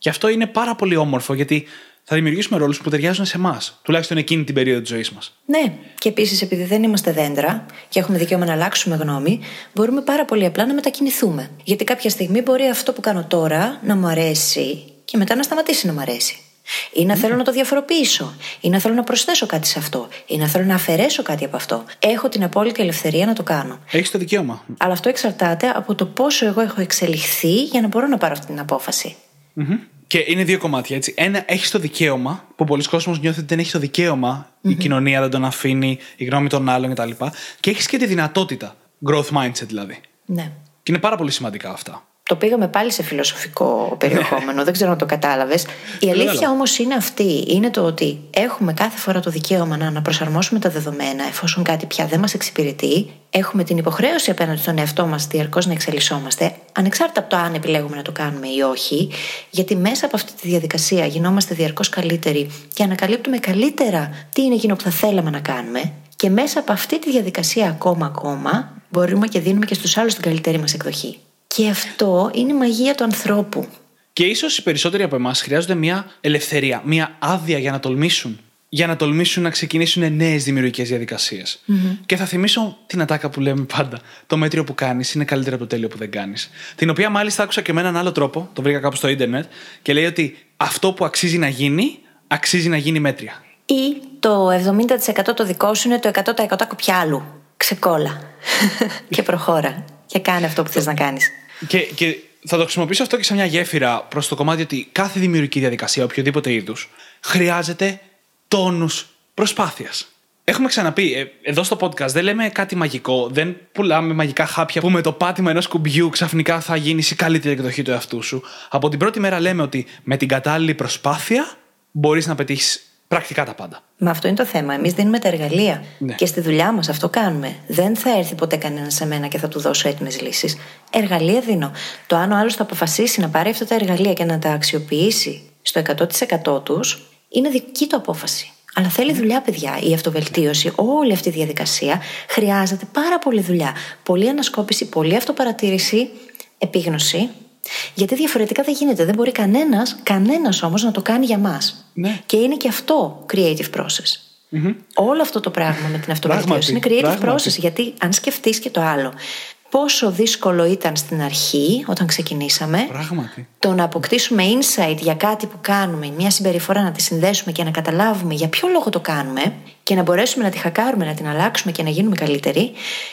Και αυτό είναι πάρα πολύ όμορφο γιατί θα δημιουργήσουμε ρόλους που ταιριάζουν σε εμάς, τουλάχιστον εκείνη την περίοδο της ζωής μας. Ναι, και επίσης επειδή δεν είμαστε δέντρα και έχουμε δικαίωμα να αλλάξουμε γνώμη, μπορούμε πάρα πολύ απλά να μετακινηθούμε. Γιατί κάποια στιγμή μπορεί αυτό που κάνω τώρα να μου αρέσει και μετά να σταματήσει να μου αρέσει. Ή να θέλω να το διαφοροποιήσω, ή να θέλω να προσθέσω κάτι σε αυτό, ή να θέλω να αφαιρέσω κάτι από αυτό. Έχω την απόλυτη ελευθερία να το κάνω. Έχεις το δικαίωμα. Αλλά αυτό εξαρτάται από το πόσο εγώ έχω εξελιχθεί για να μπορώ να πάρω αυτή την απόφαση. Μμμ. Και είναι δύο κομμάτια έτσι. Ένα, έχεις το δικαίωμα, που πολλοί κόσμοι νιώθουν ότι δεν έχει το δικαίωμα, η κοινωνία δεν τον αφήνει, η γνώμη των άλλων κτλ. Και έχεις και τη δυνατότητα. Growth mindset δηλαδή. Ναι. Και είναι πάρα πολύ σημαντικά αυτά. Το πήγαμε πάλι σε φιλοσοφικό περιεχόμενο, δεν ξέρω αν το κατάλαβες. Η αλήθεια όμως είναι αυτή. Είναι το ότι έχουμε κάθε φορά το δικαίωμα να αναπροσαρμόσουμε τα δεδομένα εφόσον κάτι πια δεν μας εξυπηρετεί. Έχουμε την υποχρέωση απέναντι στον εαυτό μας διαρκώς να εξελισσόμαστε, ανεξάρτητα από το αν επιλέγουμε να το κάνουμε ή όχι, γιατί μέσα από αυτή τη διαδικασία γινόμαστε διαρκώς καλύτεροι και ανακαλύπτουμε καλύτερα τι είναι εκείνο που θα θέλαμε να κάνουμε. Και μέσα από αυτή τη διαδικασία ακόμα ακόμα μπορούμε και δίνουμε και στους άλλους την καλύτερη μας εκδοχή. Και αυτό είναι η μαγεία του ανθρώπου. Και ίσως οι περισσότεροι από εμάς χρειάζονται μια ελευθερία, μια άδεια για να τολμήσουν. για να τολμήσουν να ξεκινήσουν νέες δημιουργικές Και θα θυμίσω την ατάκα που λέμε πάντα. Το μέτριο που κάνεις είναι καλύτερο από το τέλειο που δεν κάνεις. Την οποία μάλιστα άκουσα και με έναν άλλο τρόπο, το βρήκα κάπου στο ίντερνετ, και λέει ότι αυτό που αξίζει να γίνει, αξίζει να γίνει μέτρια. Ή το 70% το δικό σου είναι το 100% κοπιά άλλου. Ξεκόλα. και προχώρα. Και κάνε αυτό που θες να κάνεις. Και, και θα το χρησιμοποιήσω αυτό και σε μια γέφυρα προς το κομμάτι ότι κάθε δημιουργική διαδικασία, οποιοδήποτε είδους, χρειάζεται τόνους προσπάθειας. Έχουμε ξαναπεί, ε, εδώ στο podcast δεν λέμε κάτι μαγικό, δεν πουλάμε μαγικά χάπια που με το πάτημα ενός κουμπιού ξαφνικά θα γίνεις η καλύτερη εκδοχή του εαυτού σου. Από την πρώτη μέρα λέμε ότι με την κατάλληλη προσπάθεια μπορείς να πετύχεις πρακτικά τα πάντα. Μα αυτό είναι το θέμα. Εμείς δίνουμε τα εργαλεία. Ναι. Και στη δουλειά μας αυτό κάνουμε. Δεν θα έρθει ποτέ κανένας σε μένα και θα του δώσω έτοιμες λύσεις. Εργαλεία δίνω. Το αν ο άλλος θα αποφασίσει να πάρει αυτά τα εργαλεία και να τα αξιοποιήσει στο 100% τους, είναι δική του απόφαση. Αλλά θέλει δουλειά, παιδιά. Η αυτοβελτίωση, όλη αυτή η διαδικασία χρειάζεται πάρα πολύ δουλειά. Πολλή ανασκόπηση, πολλή αυτοπαρατήρηση, επίγνωση. Γιατί διαφορετικά δεν γίνεται. Δεν μπορεί κανένας, κανένας όμως να το κάνει για μας. Ναι. Και είναι και αυτό creative process. Όλο αυτό το πράγμα με την αυτοβελτίωση είναι creative process. Γιατί αν σκεφτείς και το άλλο, πόσο δύσκολο ήταν στην αρχή, όταν ξεκινήσαμε, Πράγματι. το να αποκτήσουμε insight για κάτι που κάνουμε, μια συμπεριφορά να τη συνδέσουμε και να καταλάβουμε για ποιο λόγο το κάνουμε και να μπορέσουμε να τη χακάρουμε, να την αλλάξουμε και να γίνουμε καλύτεροι,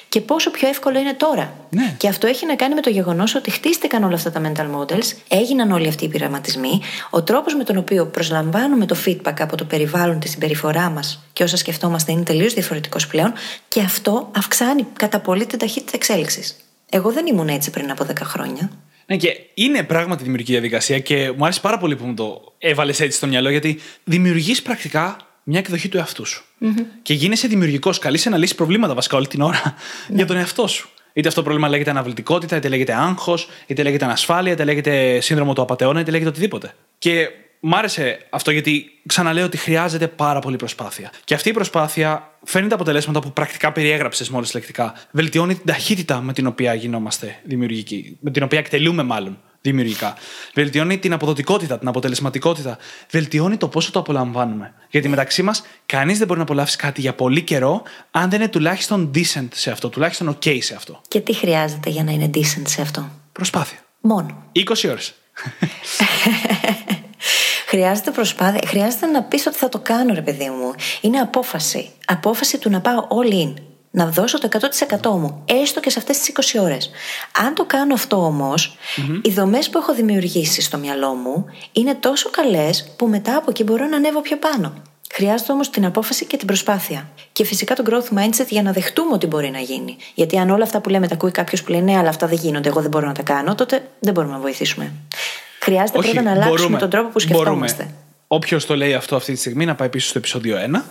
και πόσο πιο εύκολο είναι τώρα. Ναι. Και αυτό έχει να κάνει με το γεγονός ότι χτίστηκαν όλα αυτά τα mental models, έγιναν όλοι αυτοί οι πειραματισμοί, ο τρόπος με τον οποίο προσλαμβάνουμε το feedback από το περιβάλλον, τη συμπεριφορά μας και όσα σκεφτόμαστε είναι τελείως διαφορετικός πλέον, και αυτό αυξάνει κατά πολύ την ταχύτητα εξέλιξης. Εγώ δεν ήμουν έτσι πριν από 10 χρόνια. Ναι, και είναι πράγματι δημιουργική διαδικασία και μου άρεσε πάρα πολύ που μου το έβαλες έτσι στο μυαλό, γιατί δημιουργείς πρακτικά μια εκδοχή του εαυτού σου. Mm-hmm. Και γίνεσαι δημιουργικός. Καλείς να λύσεις προβλήματα βασικά όλη την ώρα ναι. για τον εαυτό σου. Είτε αυτό το πρόβλημα λέγεται αναβλητικότητα, είτε λέγεται άγχος, είτε λέγεται ανασφάλεια, είτε λέγεται σύνδρομο του απαταιώνα, είτε λέγεται οτιδήποτε. Και μ' άρεσε αυτό γιατί ξαναλέω ότι χρειάζεται πάρα πολύ προσπάθεια. Και αυτή η προσπάθεια φέρνει τα αποτελέσματα που πρακτικά περιέγραψες μόλις λεκτικά. Βελτιώνει την ταχύτητα με την οποία γινόμαστε δημιουργικοί, με την οποία εκτελούμε μάλλον δημιουργικά. Βελτιώνει την αποδοτικότητα, την αποτελεσματικότητα. Βελτιώνει το πόσο το απολαμβάνουμε. Γιατί μεταξύ μας, κανείς δεν μπορεί να απολαύσει κάτι για πολύ καιρό, αν δεν είναι τουλάχιστον decent σε αυτό, τουλάχιστον OK σε αυτό. Και τι χρειάζεται για να είναι decent σε αυτό; Προσπάθεια. Μόνο. 20 ώρες. Χρειάζεται προσπάθεια. Χρειάζεται να πεις ότι θα το κάνω, ρε παιδί μου. Είναι απόφαση. Απόφαση του να πάω all in να δώσω το 100% μου, έστω και σε αυτές τις 20 ώρες. Αν το κάνω αυτό όμως, mm-hmm. οι δομές που έχω δημιουργήσει στο μυαλό μου είναι τόσο καλές που μετά από εκεί μπορώ να ανέβω πιο πάνω. Χρειάζεται όμως την απόφαση και την προσπάθεια. Και φυσικά το growth mindset για να δεχτούμε ότι μπορεί να γίνει. Γιατί αν όλα αυτά που λέμε τα ακούει κάποιος που λέει Ναι, αλλά αυτά δεν γίνονται, εγώ δεν μπορώ να τα κάνω, τότε δεν μπορούμε να βοηθήσουμε. Χρειάζεται Όχι, πρώτα να αλλάξουμε μπορούμε, τον τρόπο που σκεφτόμαστε. Όποιος το λέει αυτό αυτή τη στιγμή να πάει πίσω στο επεισόδιο 1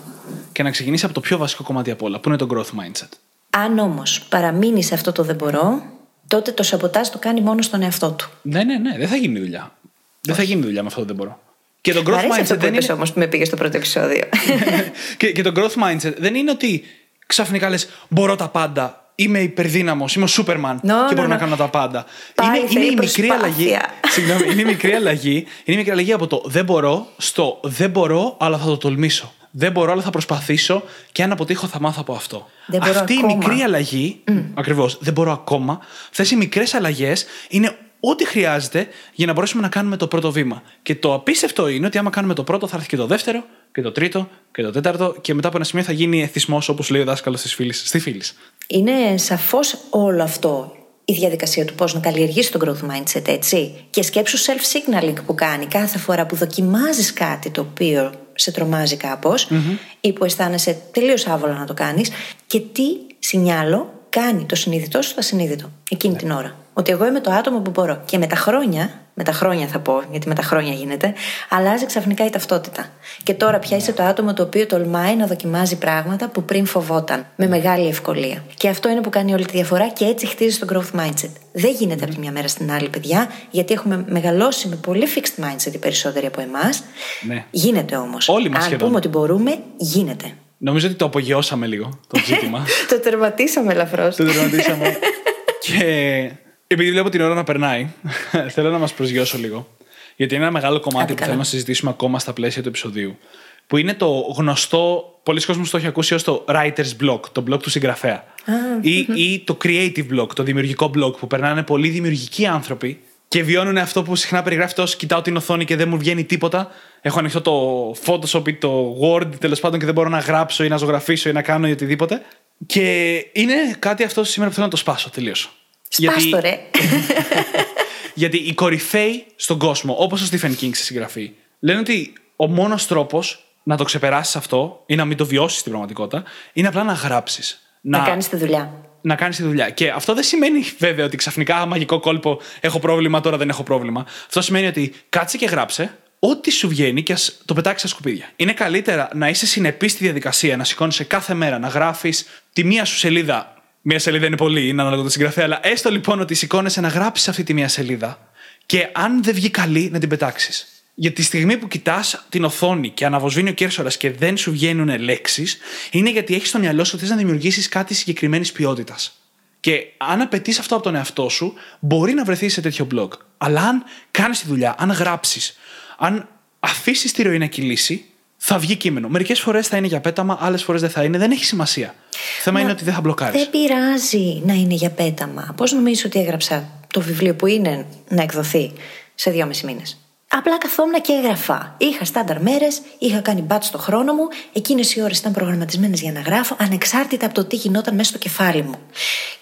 και να ξεκινήσει από το πιο βασικό κομμάτι από όλα, που είναι το growth mindset. Αν όμως παραμείνει σε αυτό το δεν μπορώ, τότε το σαμποτάζ το κάνει μόνο στον εαυτό του. Ναι, ναι, ναι, δεν θα γίνει δουλειά. Δεν θα γίνει δουλειά με αυτό το δεν μπορώ. Και το growth mindset αυτό δεν είναι. όμως που με πήγες στο πρώτο επεισόδιο. και, και το growth mindset δεν είναι ότι ξαφνικά λες μπορώ τα πάντα είμαι υπερδύναμος, είμαι ο Σούπερμαν και μπορώ να κάνω τα πάντα. είναι, είναι η μικρή αλλαγή. Συγγνώμη, είναι η μικρή αλλαγή. Είναι η μικρή αλλαγή από το δεν μπορώ στο δεν μπορώ, αλλά θα το τολμήσω. Δεν μπορώ, αλλά θα προσπαθήσω και αν αποτύχω θα μάθω από αυτό. Δεν Αυτή η μικρή αλλαγή, mm. ακριβώς, δεν μπορώ ακόμα. Αυτές οι μικρές αλλαγές είναι ό,τι χρειάζεται για να μπορέσουμε να κάνουμε το πρώτο βήμα. Και το απίστευτο είναι ότι άμα κάνουμε το πρώτο, θα έρθει και το δεύτερο, και το τρίτο, και το τέταρτο, και μετά από ένα σημείο θα γίνει εθισμό, όπως λέει ο δάσκαλος της φίλης. Στη φίλη. Είναι σαφώς όλο αυτό η διαδικασία του πώς να καλλιεργήσει τον growth mindset, έτσι; Και σκέψου self-signaling που κάνει κάθε φορά που δοκιμάζεις κάτι το οποίο σε τρομάζει ή που αισθάνεσαι τελείως άβολα να το κάνεις και τι σινιάλο κάνει το συνείδητό σου στο ασυνείδητο εκείνη ναι. την ώρα. Ότι εγώ είμαι το άτομο που μπορώ. Και με τα χρόνια, με τα χρόνια θα πω, γιατί με τα χρόνια γίνεται, αλλάζει ξαφνικά η ταυτότητα. Και τώρα πια είσαι το άτομο το οποίο τολμάει να δοκιμάζει πράγματα που πριν φοβόταν, με μεγάλη ευκολία. Και αυτό είναι που κάνει όλη τη διαφορά και έτσι χτίζει το growth mindset. Δεν γίνεται από τη μια μέρα στην άλλη, παιδιά, γιατί έχουμε μεγαλώσει με πολύ fixed mindset οι περισσότεροι από εμάς. Ναι. Γίνεται όμως. Αν σχεδόν. πούμε ότι μπορούμε, γίνεται. Νομίζω ότι το απογειώσαμε λίγο το ζήτημα. το τερματίσαμε ελαφρώς. το τερματίσαμε. και επειδή βλέπω την ώρα να περνάει, θέλω να μας προσγειώσω λίγο. Γιατί είναι ένα μεγάλο κομμάτι που θέλουμε να συζητήσουμε ακόμα στα πλαίσια του επεισοδίου. που είναι το γνωστό, πολλοί κόσμοι το έχει ακούσει ως το writer's block, το blog του συγγραφέα. ή, ή το creative block, το δημιουργικό blog, που περνάνε πολλοί δημιουργικοί άνθρωποι και βιώνουν αυτό που συχνά περιγράφεται ως κοιτάω την οθόνη και δεν μου βγαίνει τίποτα. Έχω ανοιχτό το Photoshop ή το Word τέλος πάντων και δεν μπορώ να γράψω ή να ζωγραφίσω ή να κάνω ή οτιδήποτε. Και είναι κάτι αυτό σήμερα που θέλω να το σπάσω τελείω. Σπάστο, ρε. Γιατί οι κορυφαίοι στον κόσμο, όπως ο Stephen King στη συγγραφή, λένε ότι ο μόνος τρόπος να το ξεπεράσεις αυτό ή να μην το βιώσεις στην πραγματικότητα είναι απλά να γράψεις. Να, να κάνεις τη δουλειά. Να κάνει τη δουλειά. Και αυτό δεν σημαίνει βέβαια ότι ξαφνικά μαγικό κόλπο έχω πρόβλημα, τώρα δεν έχω πρόβλημα. Αυτό σημαίνει ότι κάτσε και γράψε ό,τι σου βγαίνει και ας το πετάξεις στα σκουπίδια. Είναι καλύτερα να είσαι συνεπής στη διαδικασία, να σηκώνει κάθε μέρα, να γράφεις τη μία σου σελίδα Μία σελίδα είναι πολύ, είναι ανάλογο το συγγραφέα, αλλά έστω λοιπόν ότι σηκώνεσαι να γράψεις αυτή τη μία σελίδα και αν δεν βγει καλή, να την πετάξεις. Για τη στιγμή που κοιτάς την οθόνη και αναβοσβήνει ο κέρσορας και δεν σου βγαίνουν λέξεις, είναι γιατί έχεις στο μυαλό σου ότι θες να δημιουργήσεις κάτι συγκεκριμένης ποιότητας. Και αν απαιτείς αυτό από τον εαυτό σου, μπορεί να βρεθείς σε τέτοιο blog. Αλλά αν κάνεις τη δουλειά, αν γράψεις, αν αφήσεις τη ροή να κυλήσει, θα βγει κείμενο. Μερικές φορές θα είναι για πέταμα, άλλες φορές δεν θα είναι. Δεν έχει σημασία. Το θέμα είναι ότι δεν θα μπλοκάρεις. Δεν πειράζει να είναι για πέταμα. Πώς νομίζω ότι έγραψα το βιβλίο που είναι να εκδοθεί σε δυόμιση μήνες; Απλά καθόμουν και έγραφα. Είχα στάνταρ μέρες, είχα κάνει μπάτς στο χρόνο μου, εκείνες οι ώρες ήταν προγραμματισμένες για να γράφω, ανεξάρτητα από το τι γινόταν μέσα στο κεφάλι μου.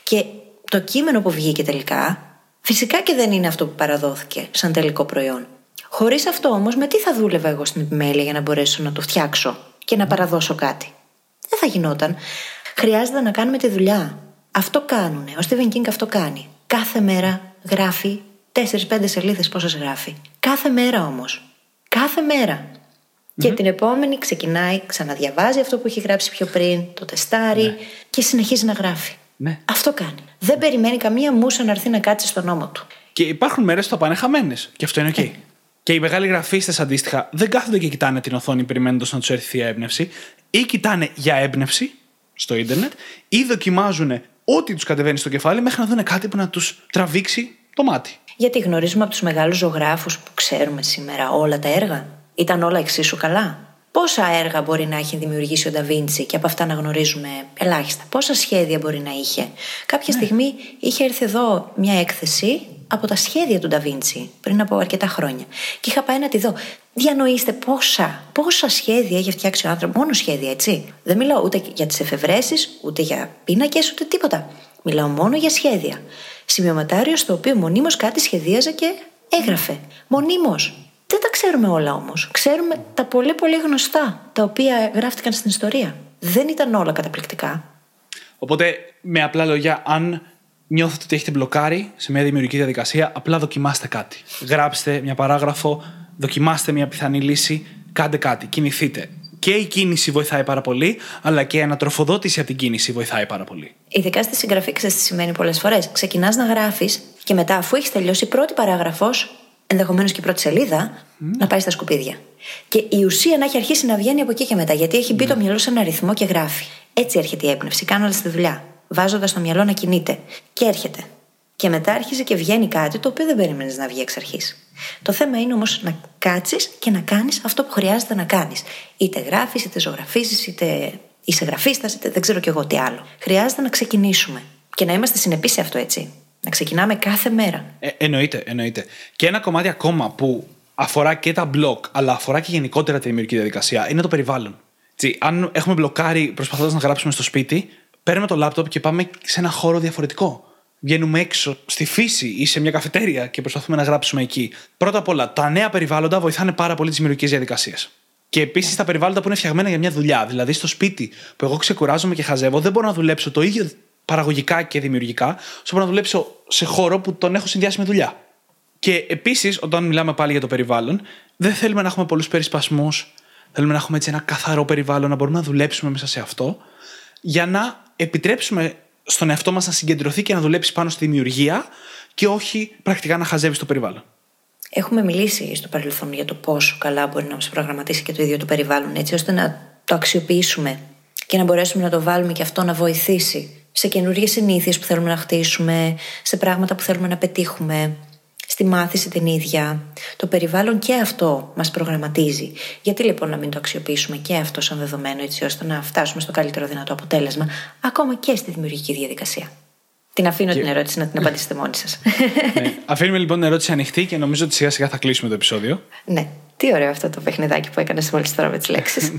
Και το κείμενο που βγήκε τελικά, φυσικά και δεν είναι αυτό που παραδόθηκε σαν τελικό προϊόν. Χωρίς αυτό όμως, με τι θα δούλευα εγώ στην επιμέλεια για να μπορέσω να το φτιάξω και να παραδώσω κάτι; Δεν θα γινόταν. Χρειάζεται να κάνουμε τη δουλειά. Αυτό κάνουνε. Ο Στίβεν Κίνγκ αυτό κάνει. Κάθε μέρα γράφει 4-5 σελίδες πόσες γράφει. Κάθε μέρα όμως. Κάθε Και την επόμενη ξεκινάει, ξαναδιαβάζει αυτό που έχει γράψει πιο πριν, το τεστάρει ναι. και συνεχίζει να γράφει. Ναι. Αυτό κάνει. Δεν περιμένει καμία μουσα να έρθει να κάτσει στον ώμο του. Και υπάρχουν μέρες που θα πάνε χαμένες. Και αυτό είναι οκ. Και οι μεγάλοι γραφίστες αντίστοιχα δεν κάθονται και κοιτάνε την οθόνη περιμένοντας να τους έρθει η έμπνευση, ή κοιτάνε για έμπνευση στο ίντερνετ, ή δοκιμάζουν ό,τι τους κατεβαίνει στο κεφάλι μέχρι να δουν κάτι που να τους τραβήξει το μάτι. Γιατί γνωρίζουμε από τους μεγάλους ζωγράφους που ξέρουμε σήμερα όλα τα έργα; Ήταν όλα εξίσου καλά; Πόσα έργα μπορεί να έχει δημιουργήσει ο Νταβίντσι και από αυτά να γνωρίζουμε ελάχιστα; Πόσα σχέδια μπορεί να είχε; Κάποια ναι. στιγμή είχε έρθει εδώ μια έκθεση από τα σχέδια του Νταβίντσι πριν από αρκετά χρόνια. Και είχα πάει να τη δω. Διανοείστε πόσα, πόσα σχέδια έχει φτιάξει ο άνθρωπος. Μόνο σχέδια, έτσι. Δεν μιλάω ούτε για τις εφευρέσεις, ούτε για πίνακες, ούτε τίποτα. Μιλάω μόνο για σχέδια. Σημειωματάριο στο οποίο μονίμως κάτι σχεδίαζε και έγραφε. Μονίμως. Δεν τα ξέρουμε όλα όμως. Ξέρουμε τα πολύ πολύ γνωστά, τα οποία γράφτηκαν στην ιστορία. Δεν ήταν όλα καταπληκτικά. Οπότε, με απλά λόγια, αν νιώθετε ότι έχετε μπλοκάρει σε μια δημιουργική διαδικασία, απλά δοκιμάστε κάτι. Γράψτε μια παράγραφο, δοκιμάστε μια πιθανή λύση, κάντε κάτι, κινηθείτε. Και η κίνηση βοηθάει πάρα πολύ, αλλά και η ανατροφοδότηση από την κίνηση βοηθάει πάρα πολύ. Ειδικά στη συγγραφή, ξέρεις τι σημαίνει πολλές φορές; Ξεκινάς να γράφεις και μετά, αφού έχεις τελειώσει η πρώτη παράγραφος, ενδεχομένως και η πρώτη σελίδα, να πάεις στα σκουπίδια. Και η ουσία να έχει αρχίσει να βγαίνει από εκεί και μετά, γιατί έχει μπει το μυαλό σε ένα ρυθμό και γράφει. Έτσι έρχεται η έμπνευση, κάνοντας τη δουλειά βάζοντας το μυαλό να κινείται. Και έρχεται. Και μετά άρχισε και βγαίνει κάτι το οποίο δεν περίμενες να βγει εξ αρχής. Το θέμα είναι όμως να κάτσεις και να κάνεις αυτό που χρειάζεται να κάνεις. Είτε γράφεις, είτε ζωγραφίζεις, είτε είσαι γραφίστας, είτε δεν ξέρω κι εγώ τι άλλο. Χρειάζεται να ξεκινήσουμε. Και να είμαστε συνεπείς σε αυτό, έτσι. Να ξεκινάμε κάθε μέρα. Ε, εννοείται, εννοείται. Και ένα κομμάτι ακόμα που αφορά και τα blog, αλλά αφορά και γενικότερα τη δημιουργική διαδικασία, είναι το περιβάλλον. Έτσι, αν έχουμε μπλοκάρει προσπαθώντας να γράψουμε στο σπίτι, παίρνουμε το λάπτοπ και πάμε σε ένα χώρο διαφορετικό. Βγαίνουμε έξω, στη φύση ή σε μια καφετέρια και προσπαθούμε να γράψουμε εκεί. Πρώτα απ' όλα, τα νέα περιβάλλοντα βοηθάνε πάρα πολύ τις δημιουργικέ διαδικασίες. Και επίσης τα περιβάλλοντα που είναι φτιαγμένα για μια δουλειά. Δηλαδή, στο σπίτι που εγώ ξεκουράζομαι και χαζεύω, δεν μπορώ να δουλέψω το ίδιο παραγωγικά και δημιουργικά, όσο μπορώ να δουλέψω σε χώρο που τον έχω συνδυάσει με δουλειά. Και επίσης, όταν μιλάμε πάλι για το περιβάλλον, δεν θέλουμε να έχουμε πολλούς περισπασμούς. Θέλουμε να έχουμε έτσι ένα καθαρό περιβάλλον, να μπορούμε να δουλέψουμε μέσα σε αυτό, για να επιτρέψουμε στον εαυτό μας να συγκεντρωθεί και να δουλέψει πάνω στη δημιουργία και όχι πρακτικά να χαζεύει το περιβάλλον. Έχουμε μιλήσει στο παρελθόν για το πόσο καλά μπορεί να μας προγραμματίσει και το ίδιο το περιβάλλον, έτσι ώστε να το αξιοποιήσουμε και να μπορέσουμε να το βάλουμε και αυτό να βοηθήσει σε καινούργιες συνήθειες που θέλουμε να χτίσουμε, σε πράγματα που θέλουμε να πετύχουμε, στη μάθηση την ίδια. Το περιβάλλον και αυτό μας προγραμματίζει. Γιατί λοιπόν να μην το αξιοποιήσουμε και αυτό σαν δεδομένο έτσι ώστε να φτάσουμε στο καλύτερο δυνατό αποτέλεσμα ακόμα και στη δημιουργική διαδικασία. Την αφήνω την ερώτηση να την απαντήσετε μόνοι σας. ναι. Αφήνουμε λοιπόν την ερώτηση ανοιχτή και νομίζω ότι σιγά σιγά θα κλείσουμε το επεισόδιο. Ναι. Τι ωραίο αυτό το παιχνιδάκι που έκανες μόλις τώρα με τις λέξεις.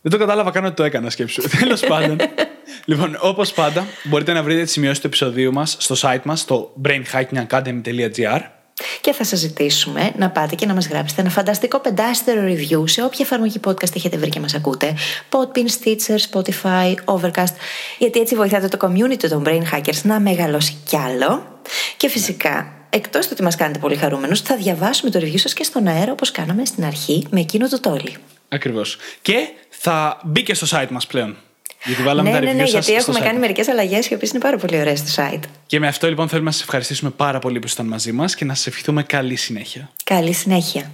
Δεν το κατάλαβα καν ότι το έκανα σκέψου. Τέλος πάντων. λοιπόν, όπως πάντα, μπορείτε να βρείτε τις σημειώσεις του επεισοδίου μας στο site μας, στο brainhackingacademy.gr. Και θα σας ζητήσουμε να πάτε και να μας γράψετε ένα φανταστικό πεντάστερο review σε όποια εφαρμογή podcast έχετε βρει και μας ακούτε. Podpin, Stitcher, Spotify, Overcast. Γιατί έτσι βοηθάτε το community των Brain Hackers να μεγαλώσει κι άλλο. Και φυσικά εκτός του ότι μας κάνετε πολύ χαρούμενους, θα διαβάσουμε το review σας και στον αέρα όπως κάναμε στην αρχή με εκείνο το τόλι. Ακριβώς. Και θα μπει και στο site μας πλέον. Γιατί βάλαμε ναι, τα ναι, ναι, γιατί έχουμε site. κάνει μερικές αλλαγές οι οποίες είναι πάρα πολύ ωραίες στο site. Και με αυτό λοιπόν θέλουμε να σας ευχαριστήσουμε πάρα πολύ που ήσασταν μαζί μας και να σας ευχηθούμε καλή συνέχεια. Καλή συνέχεια.